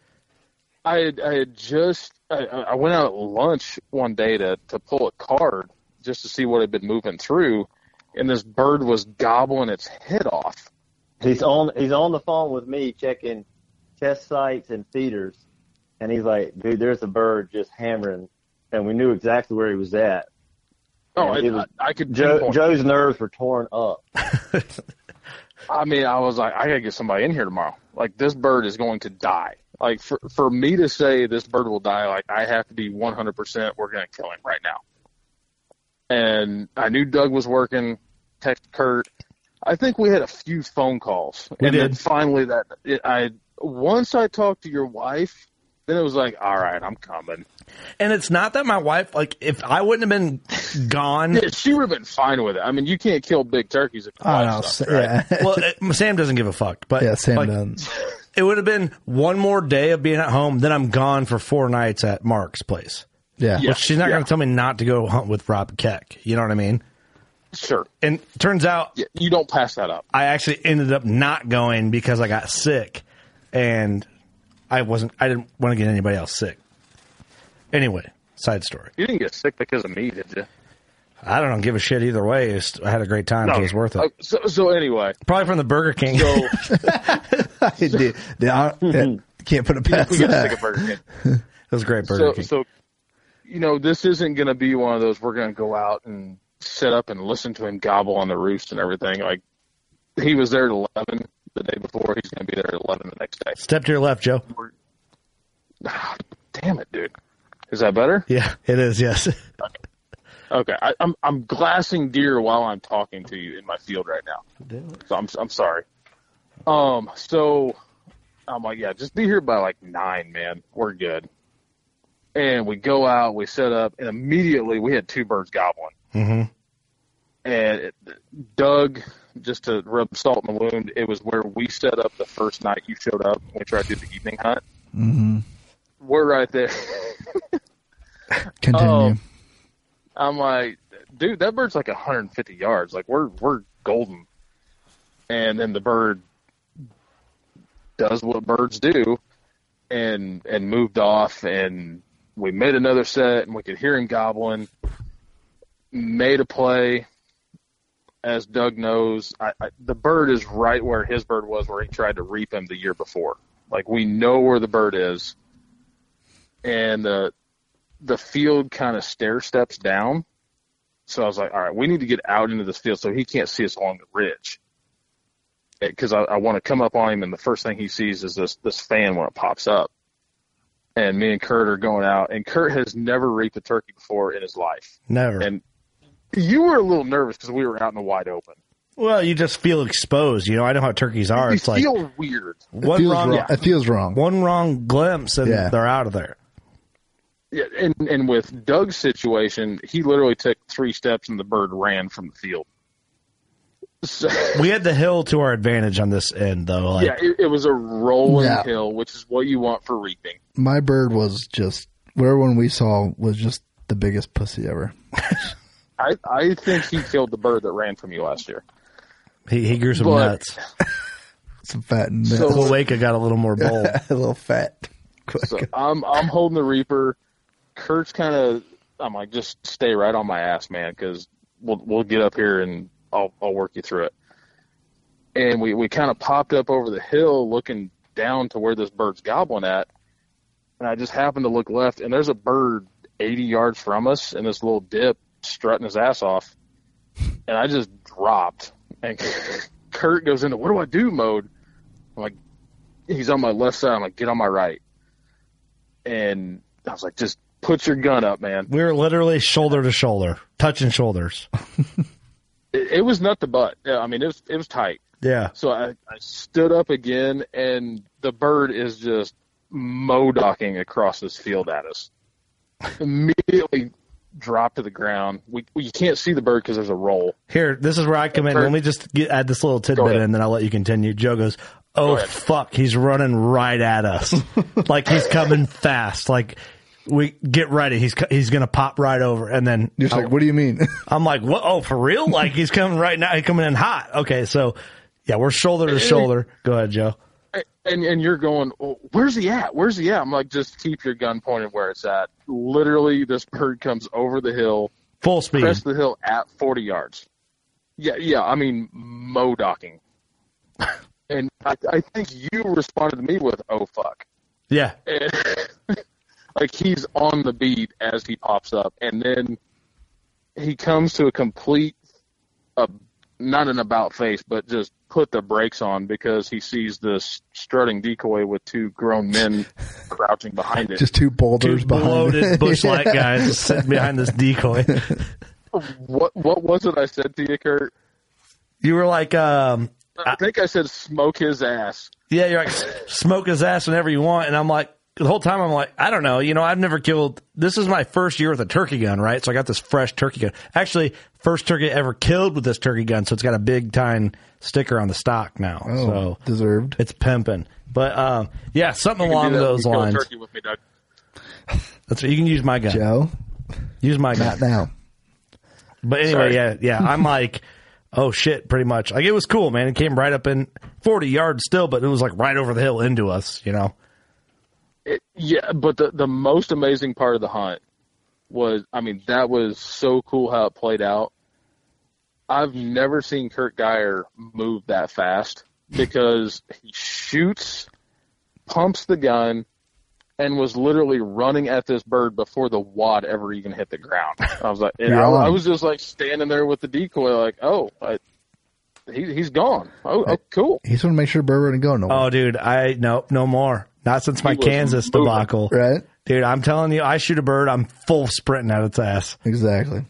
I had, I had just I, I went out at lunch one day to to pull a card just to see what had been moving through, and this bird was gobbling its head off. He's on he's on the phone with me checking test sites and feeders, and he's like, "Dude, there's a bird just hammering," and we knew exactly where he was at. Oh, I, it was- I, I could Joe. Joe's nerves were torn up. I mean, I was like, I gotta get somebody in here tomorrow. Like this bird is going to die. Like for for me to say this bird will die, like I have to be 100%. We're gonna kill him right now. And I knew Doug was working. Text Kurt. I think we had a few phone calls, We and then did. finally that it, I once I talked to your wife, then it was like, all right, I'm coming. And it's not that my wife, like, if I wouldn't have been gone. Yeah, she would have been fine with it. I mean, you can't kill big turkeys if your Oh, wife's no, not, right? yeah. well, it, Sam doesn't give a fuck. But yeah, Sam like, doesn't. It would have been one more day of being at home, then I'm gone for four nights at Mark's place. Yeah. Which she's not yeah. going to tell me not to go hunt with Rob Keck. You know what I mean? Sure. And turns out Yeah, you don't pass that up. I actually ended up not going because I got sick, and I wasn't. I didn't want to get anybody else sick. Anyway, side story. You didn't get sick because of me, did you? I don't give a shit either way. It's, I had a great time, so it was worth it. Uh, So, so anyway, Probably from the Burger King. so Dude, the- I- yeah, can't put it we past got to take a Burger King. it was a great Burger So, King. so, you know, this isn't going to be one of those we're going to go out and sit up and listen to him gobble on the roost and everything. Like, he was there at 11 the day before. He's going to be there at 11 the next day. Step to your left, Joe. Damn it, dude. Is that better? Yeah, it is. Yes. Okay, I, I'm I'm glassing deer while I'm talking to you in my field right now. So I'm I'm sorry. Um, so I'm like, yeah, just be here by like nine, man. We're good. And we go out, we set up, and immediately we had two birds gobbling. hmm And it, Doug, just to rub salt in the wound, it was where we set up the first night you showed up. We tried to do the evening hunt. hmm We're right there. Continue. Um, I'm like, dude, that bird's like 150 yards. Like we're we're golden. And then the bird does what birds do, and and moved off. And we made another set, and we could hear him gobbling. Made a play. As Doug knows, I, I, the bird is right where his bird was, where he tried to reap him the year before. Like we know where the bird is, and the the field kind of stair steps down. So I was like, all right, we need to get out into this field so he can't see us along the ridge. Because I, I want to come up on him, and the first thing he sees is this this fan when it pops up. And me and Kurt are going out, and Kurt has never reaped a turkey before in his life. Never. And you were a little nervous because we were out in the wide open. Well, you just feel exposed. You know, I know how turkeys are. You It's like feel weird. one feels wrong, wrong. It feels wrong. One wrong glimpse, and Yeah. they're out of there. Yeah, and and with Doug's situation, he literally took three steps and the bird ran from the field. So, We had the hill to our advantage on this end, though. Like, yeah, it, it was a rolling Yeah. hill, which is what you want for reaping. My bird was just whatever one we saw was just the biggest pussy ever. I I think he killed the bird that ran from you last year. he, he grew some But- nuts. Some fat and So- Cloaca got a little more bold. a little fat. So I'm I'm holding the reaper. Kurt's kind of I'm like just stay right on my ass, man, because we'll we'll get up here and I'll I'll work you through it. And we we kind of popped up over the hill, looking down to where this bird's gobbling at, and I just happened to look left, and there's a bird 80 yards from us in this little dip, strutting his ass off, and I just dropped, and Kurt goes into what do I do mode. I'm like, he's on my left side. I'm like, get on my right and I was like, just put your gun up, man. We were literally shoulder to shoulder, touching shoulders. It, it was nut to butt. Yeah, I mean, it was it was tight. Yeah. So I, I stood up again, and the bird is just modocking across this field at us. Immediately dropped to the ground. We, we you can't see the bird because there's a roll. Here, this is where I come in. Let me just get, add this little tidbit in, and then I'll let you continue. Joe goes, "Oh fuck, he's running right at us, like he's coming fast. Like we get ready. He's he's gonna pop right over." And then You're just like, what do you mean? I'm like, "What? Oh, for real? Like he's coming right now? He's coming in hot? Okay, so yeah, we're shoulder to shoulder. Go ahead, Joe. And and you're going, well, where's he at? Where's he at? I'm like, just keep your gun pointed where it's at. Literally, this bird comes over the hill, Full speed. crest the hill at 40 yards. Yeah, yeah. I mean, modocking. and I, I think you responded to me with, "Oh fuck." Yeah, And, like he's on the beat as he pops up, and then he comes to a complete, uh, not an about face, but just put the brakes on because he sees this strutting decoy with two grown men crouching behind it. Just two boulders two behind bloated it. Busch Light Yeah. guys sitting behind this decoy. what what was it I said to you, Kurt? You were like, um, I think I said smoke his ass. Yeah, you're like smoke his ass whenever you want, and I'm like the whole time I'm like I don't know, you know I've never killed. This is my first year with a turkey gun, right? So I got this fresh turkey gun. Actually, first turkey ever killed with this turkey gun, so it's got a big time sticker on the stock now. Oh, so deserved. it's pimping. But um, yeah, something You can along do that when those you kill a lines. turkey with me, Doug. That's what you can use my gun. Joe, Use my gun. not now. But anyway, Sorry. yeah, yeah. I'm like, oh shit, pretty much. Like it was cool, man. It came right up in 40 yards still, but it was like right over the hill into us, you know. It, yeah, but the the most amazing part of the hunt was, I mean, that was so cool how it played out. I've never seen Kurt Geyer move that fast because he shoots, pumps the gun, and was literally running at this bird before the wad ever even hit the ground. I was like, and You're I. I was just like standing there with the decoy, like, oh, I, he, he's gone. Oh, oh, cool. He just want to make sure Burr wouldn't go nowhere. Oh, dude, I no, no more. Not since my Kansas moving. debacle, Right? dude. I'm telling you, I shoot a bird, I'm full sprinting at its ass, Exactly.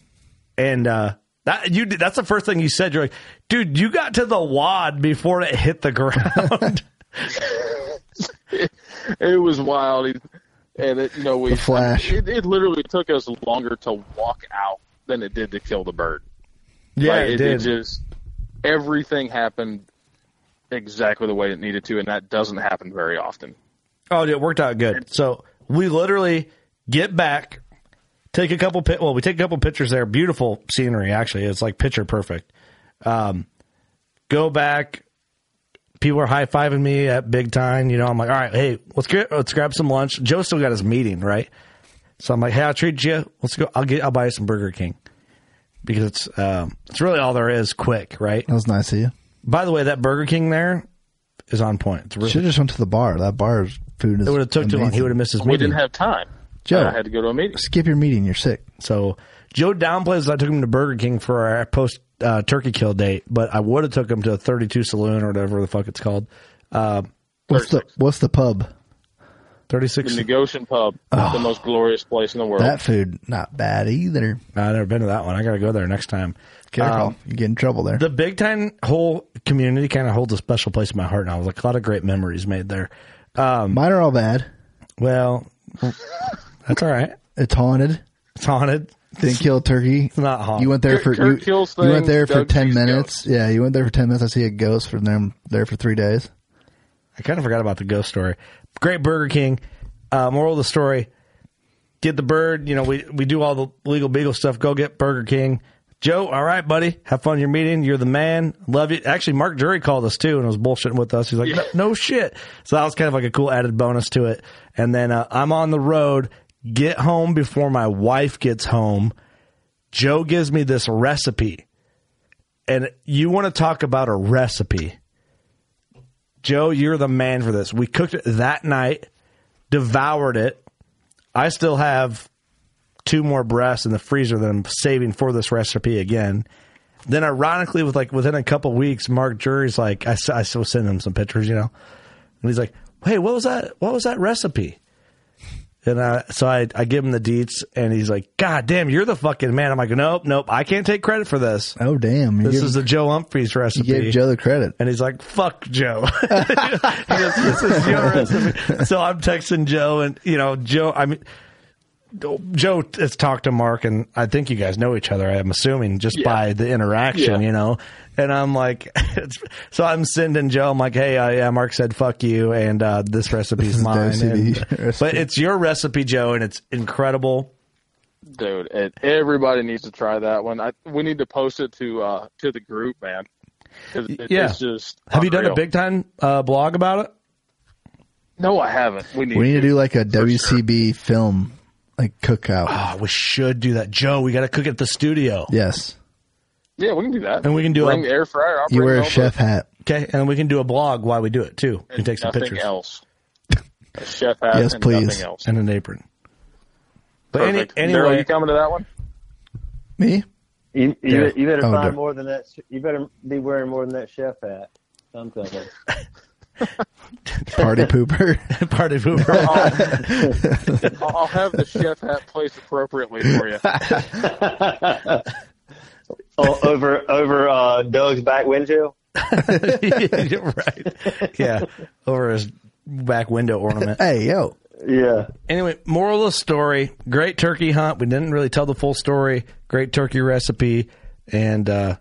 and uh that you. That's the first thing you said. You're like, dude, you got to the wad before it hit the ground. it was wild. And it, you know, we The flash. It, it literally took us longer to walk out than it did to kill the bird. yeah, Like, it, it, did. it just everything happened exactly the way it needed to, and that doesn't happen very often. Oh, it worked out good. So we literally get back, take a couple. pi- Well, we take a couple pictures there. Beautiful scenery, actually. It's like picture perfect. Um, go back. People are high fiving me at big time. You know, I'm like, all right, hey, let's get let's grab some lunch. Joe still got his meeting, right? So I'm like, hey, I'll treat you. Let's go. I'll get. I'll buy you some Burger King because it's um, it's really all there is. Quick, right? That was nice of you. By the way, that Burger King there is on point. It's really, Should have just went to the bar. That bar's food is. it would have took too long. He would have missed his We meeting. didn't have time. Joe. I had to go to a meeting. Skip your meeting. You're sick. So Joe downplays that I took him to Burger King for our post uh, turkey kill date, but I would have took him to a 32 Saloon or whatever the fuck it's called. Uh, What's the What's the pub? 36. The Negocian Pub, the most glorious place in the world. That food not bad either. I've never been to that one. I got to go there next time. Careful, Um, you get in trouble there. the Big Time whole community kind of holds a special place in my heart now. There's like a lot of great memories made there. Um, Mine are all bad. well, that's all right. It's haunted. It's haunted. Didn't kill a turkey. It's not haunted. You went there for Kurt you, kills you went things, there for Doug ten sees minutes. Yeah, you went there for ten minutes. I see a ghost for them there for three days. I kind of forgot about the ghost story. Great Burger King. Uh, moral of the story: Get the bird. You know, we we do all the legal beagle stuff. Go get Burger King. Joe, all right, buddy. Have fun your meeting. You're the man. Love you. Actually, Mark Drury called us too and was bullshitting with us. He's like, no, no shit. So that was kind of like a cool added bonus to it. And then uh, I'm on the road. Get home before my wife gets home. Joe gives me this recipe. And you want to talk about a recipe. Joe, you're the man for this. We cooked it that night, devoured it. I still have two more breasts in the freezer that I'm saving for this recipe again. Then, ironically, with like within a couple weeks, Mark Drury's like, I still send him some pictures, you know, and he's like, "Hey, what was that? What was that recipe?" And uh, so I, I give him the deets, and he's like, "God damn, you're the fucking man." I'm like, "Nope, nope, I can't take credit for this. Oh damn! You This is the Joe Humphreys you recipe." gave Joe the credit. And he's like, "Fuck Joe." Goes, this is your recipe. So I'm texting Joe, and you know, Joe. I mean, Joe has talked to Mark, and I think you guys know each other. I'm assuming just by the interaction, Yeah. you know. And I'm like, it's, so I'm sending Joe. I'm like, hey, uh, yeah, Mark said fuck you, and uh, this recipe's is mine. And- recipe. but it's your recipe, Joe, and it's incredible. Dude, it, everybody needs to try that one. I, we need to post it to uh, to the group, man. it- Yeah. It's just Have you done a big time uh, blog about it? No, I haven't. We need, We need to do like a WCB film, like cookout. Oh, ah, we should do that, Joe. We got to cook at the studio. Yes, Yeah, we can do that. And we can do bring a- air fryer. I'll you wear a over. chef hat. Okay, and we can do a blog while we do it too. We can and take some pictures else. A chef hat Yes, and please. else. and an apron. But any, Perfect. anyway, Daryl, you coming to that one? Me? You, you, Yeah. you better Oh, find there. more than that. You better be wearing more than that chef hat. I'm thinking. Party pooper. party pooper. I'll, I'll have the chef hat placed appropriately for you. O- over over uh, Doug's back windshield. You're right. Yeah, over his back window ornament. hey yo, Yeah. Anyway, moral of the story: great turkey hunt. We didn't really tell the full story. Great turkey recipe and uh,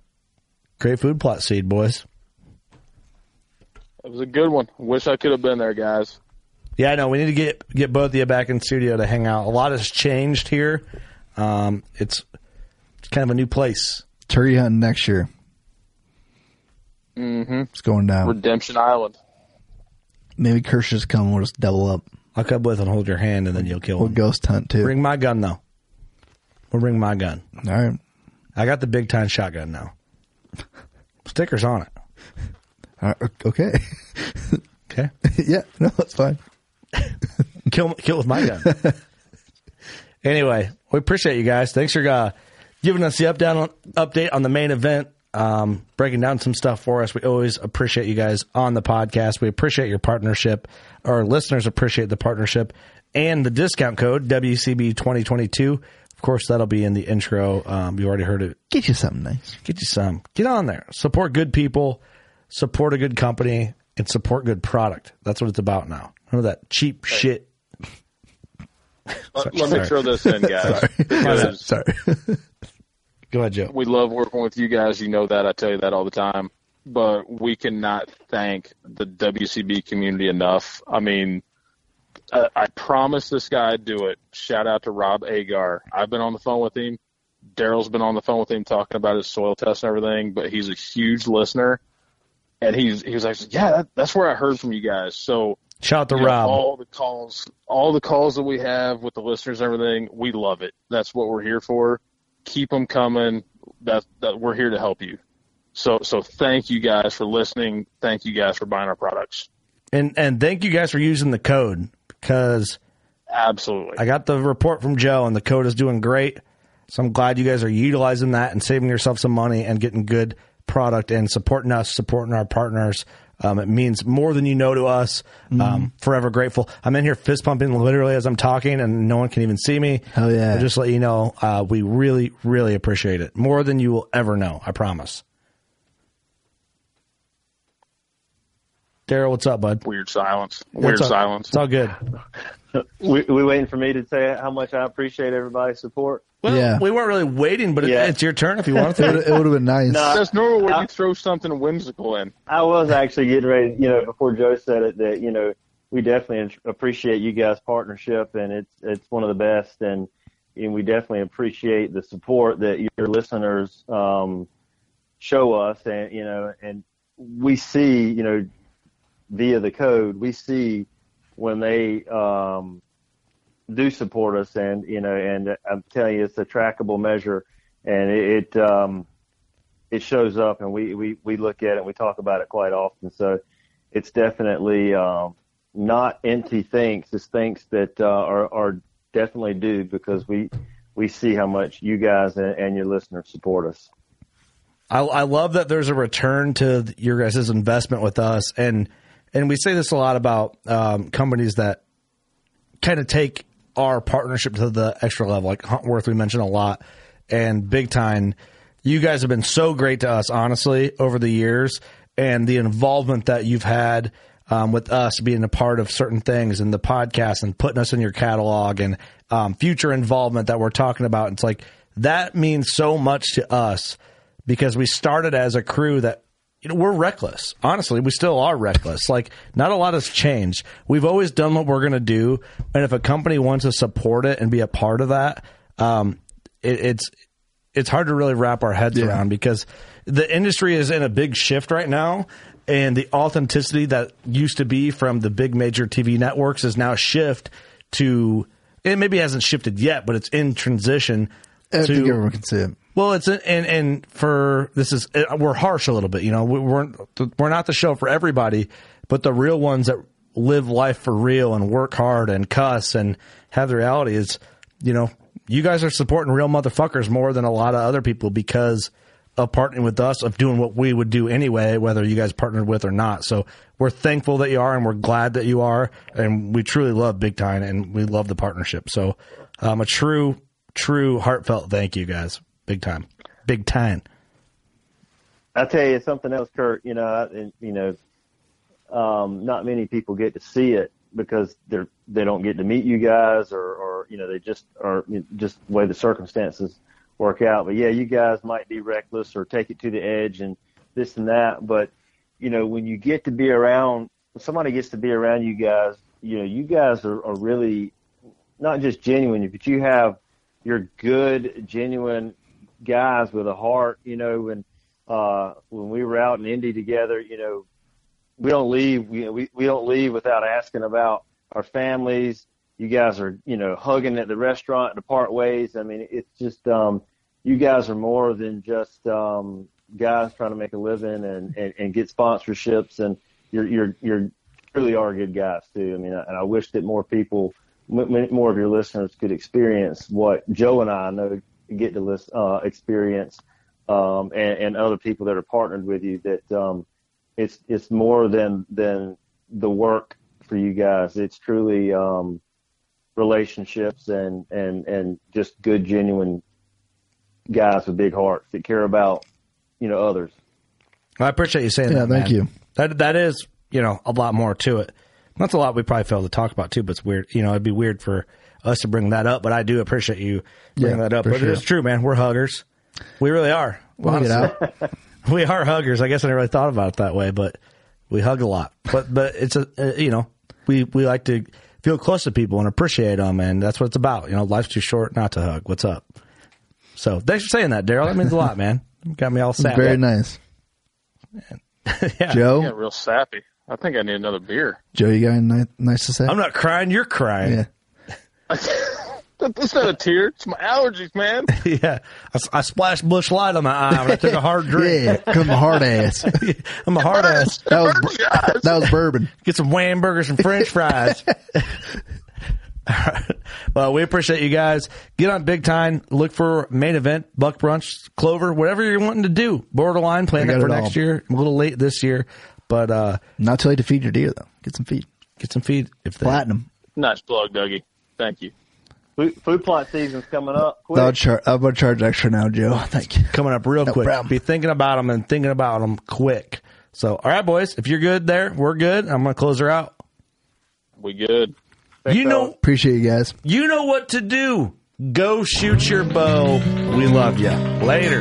great food plot seed, boys. It was a good one. Wish I could have been there, guys. Yeah, I know. We need to get get both of you back in studio to hang out. A lot has changed here. Um, it's it's kind of a new place. turkey hunting next year. Mm-hmm. It's going down. Redemption Island. Maybe Kirsch's coming. We'll just double up. I'll come with and hold your hand, and then you'll kill We'll him. ghost hunt too. Bring my gun though. We'll bring my gun. All right. I got the big time shotgun now. Stickers on it. Right. Okay. Okay. yeah. No, that's fine. kill kill with my gun. anyway, we appreciate you guys. Thanks for uh, giving us the up down update on the main event. Um, breaking down some stuff for us. We always appreciate you guys on the podcast. We appreciate your partnership. Our listeners appreciate the partnership and the discount code WCB twenty twenty two. Of course, that'll be in the intro. Um, you already heard it. Get you something nice. Get you some. Get on there. Support good people. Support a good company and support good product. That's what it's about now. None of that cheap shit. Let, let me Sorry. throw this in, guys. because Sorry. Go ahead, Joe. we love working with you guys. You know that. I tell you that all the time. But we cannot thank the WCB community enough. I mean, I, I promised this guy I'd do it. Shout out to Rob Agar. I've been on the phone with him. Daryl's been on the phone with him talking about his soil test and everything, but he's a huge listener. And he's he was like, yeah, that, that's where I heard from you guys. So Shout out to you know, Rob. all the calls, all the calls that we have with the listeners and everything, we love it. That's what we're here for. Keep them coming. That that we're here to help you. So so thank you guys for listening. Thank you guys for buying our products. And and thank you guys for using the code because Absolutely. I got the report from Joe and the code is doing great. So I'm glad you guys are utilizing that and saving yourself some money and getting good product and supporting us, supporting our partners. Um, it means more than you know to us. Um, forever grateful. I'm in here fist pumping literally as I'm talking, and no one can even see me. Hell yeah. But just to let you know, uh, we really, really appreciate it more than you will ever know. I promise. Daryl, what's up, bud? Weird silence. What's Weird up? silence. It's all good. we, we waiting for me to say how much I appreciate everybody's support. Well, we weren't really waiting, but it- it's your turn if you want to. It would have been nice. No, That's normal when I- you throw something whimsical in. I was actually getting ready, you know, before Joe said it, that you know we definitely appreciate you guys' partnership, and it's it's one of the best, and and we definitely appreciate the support that your listeners um, show us, and you know, and we see, you know, via the code, we see when they um, do support us, and you know, and I'm telling you, it's a trackable measure, and it. it um, it shows up and we, we, we look at it and we talk about it quite often. So it's definitely um, not empty thanks. It's thanks that uh, are, are definitely due because we we see how much you guys and, and your listeners support us. I, I love that there's a return to your guys' investment with us, and and we say this a lot about um, companies that kind of take our partnership to the extra level, like Huntworth. We mentioned a lot, and Big Time. You guys have been so great to us, honestly, over the years, and the involvement that you've had um, with us being a part of certain things and the podcast and putting us in your catalog and um, future involvement that we're talking about. It's like that means so much to us because we started as a crew that you know we're reckless. Honestly, we still are reckless. Like not a lot has changed. We've always done what we're going to do, and if a company wants to support it and be a part of that, um, it, it's it's hard to really wrap our heads around because the industry is in a big shift right now. And the authenticity that used to be from the big major TV networks is now shift to it maybe hasn't shifted yet, but it's in transition I to think everyone can see it. Well, it's and and for this is uh, we're harsh a little bit, you know. We weren't we're not the show for everybody, but the real ones that live life for real and work hard and cuss and have the reality is, you know, you guys are supporting real motherfuckers more than a lot of other people because of partnering with us, of doing what we would do anyway, whether you guys partnered with or not. So we're thankful that you are, and we're glad that you are, and we truly love Big Time, and we love the partnership. So, um, a true, true, heartfelt thank you, guys. Big time, big time. I'll tell you something else, Kurt. You know, I- you know, um, not many people get to see it because they're they don't get to meet you guys, or, or you know, they just are you know, just the way the circumstances work out. But yeah, you guys might be reckless or take it to the edge and this and that. But you know, when you get to be around, somebody gets to be around you guys, you know, you guys are, are really not just genuine, but you have you're good, genuine guys with a heart, you know, and uh when we were out in Indy together, you know, we don't leave we we, we don't leave without asking about our families. You guys are, you know, hugging at the restaurant to part ways. I mean, it's just um you guys are more than just um guys trying to make a living and, and, and get sponsorships and you're you're you're really are good guys too. I mean, and I wish that more people, more of your listeners could experience what Joe and I know get to list, uh, experience, um, and, and other people that are partnered with you. That um, it's it's more than than the work for you guys. It's truly um, relationships and and and just good, genuine guys with big hearts that care about you know others. I appreciate you saying Yeah, that. thank man. you. That that is, you know, a lot more to it. That's a lot we probably failed to talk about too, but it's weird. You know, it'd be weird for us to bring that up, but I do appreciate you bringing Yeah, that up. But sure. it's true, man. We're huggers. We really are. We'll get Honestly. we are huggers. I guess I never really thought about it that way, but we hug a lot. But but it's a uh, you know we we like to feel close to people and appreciate them, and that's what it's about. You know, life's too short not to hug. What's up? So thanks for saying that, Daryl. That means a lot, man. Got me all sad. Very nice. yeah. Joe? Yeah, real sappy. I think I need another beer. Joe, you got anything nice to say? I'm not crying. You're crying. Yeah. That's not a tear. It's my allergies, man. yeah. I splashed Busch Light on my eye when I took a hard drink. Yeah, 'cause I'm a hard ass. I'm a hard ass. That was bur- that was bourbon. Get some wham burgers and French fries. All right. Well, we appreciate you guys. Get on big time. Look for main event, Buck Brunch, Clover, whatever you're wanting to do. Borderline, plan I that for it next all. year. A little late this year, but uh, Not too late to feed your deer though. Get some feed. get some feed. If they, Platinum. Nice plug, Dougie. Thank you. Food, food plot season's coming up. Quick. I'll char- I'm gonna charge extra now, Joe. Thank you. coming up real No quick. problem. Be thinking about them and thinking about them quick. So, all right, boys, if you're good there, we're good. I'm going to close her out. We good. you know, Appreciate you guys. you know what to do. Go shoot your bow. We love you. Later.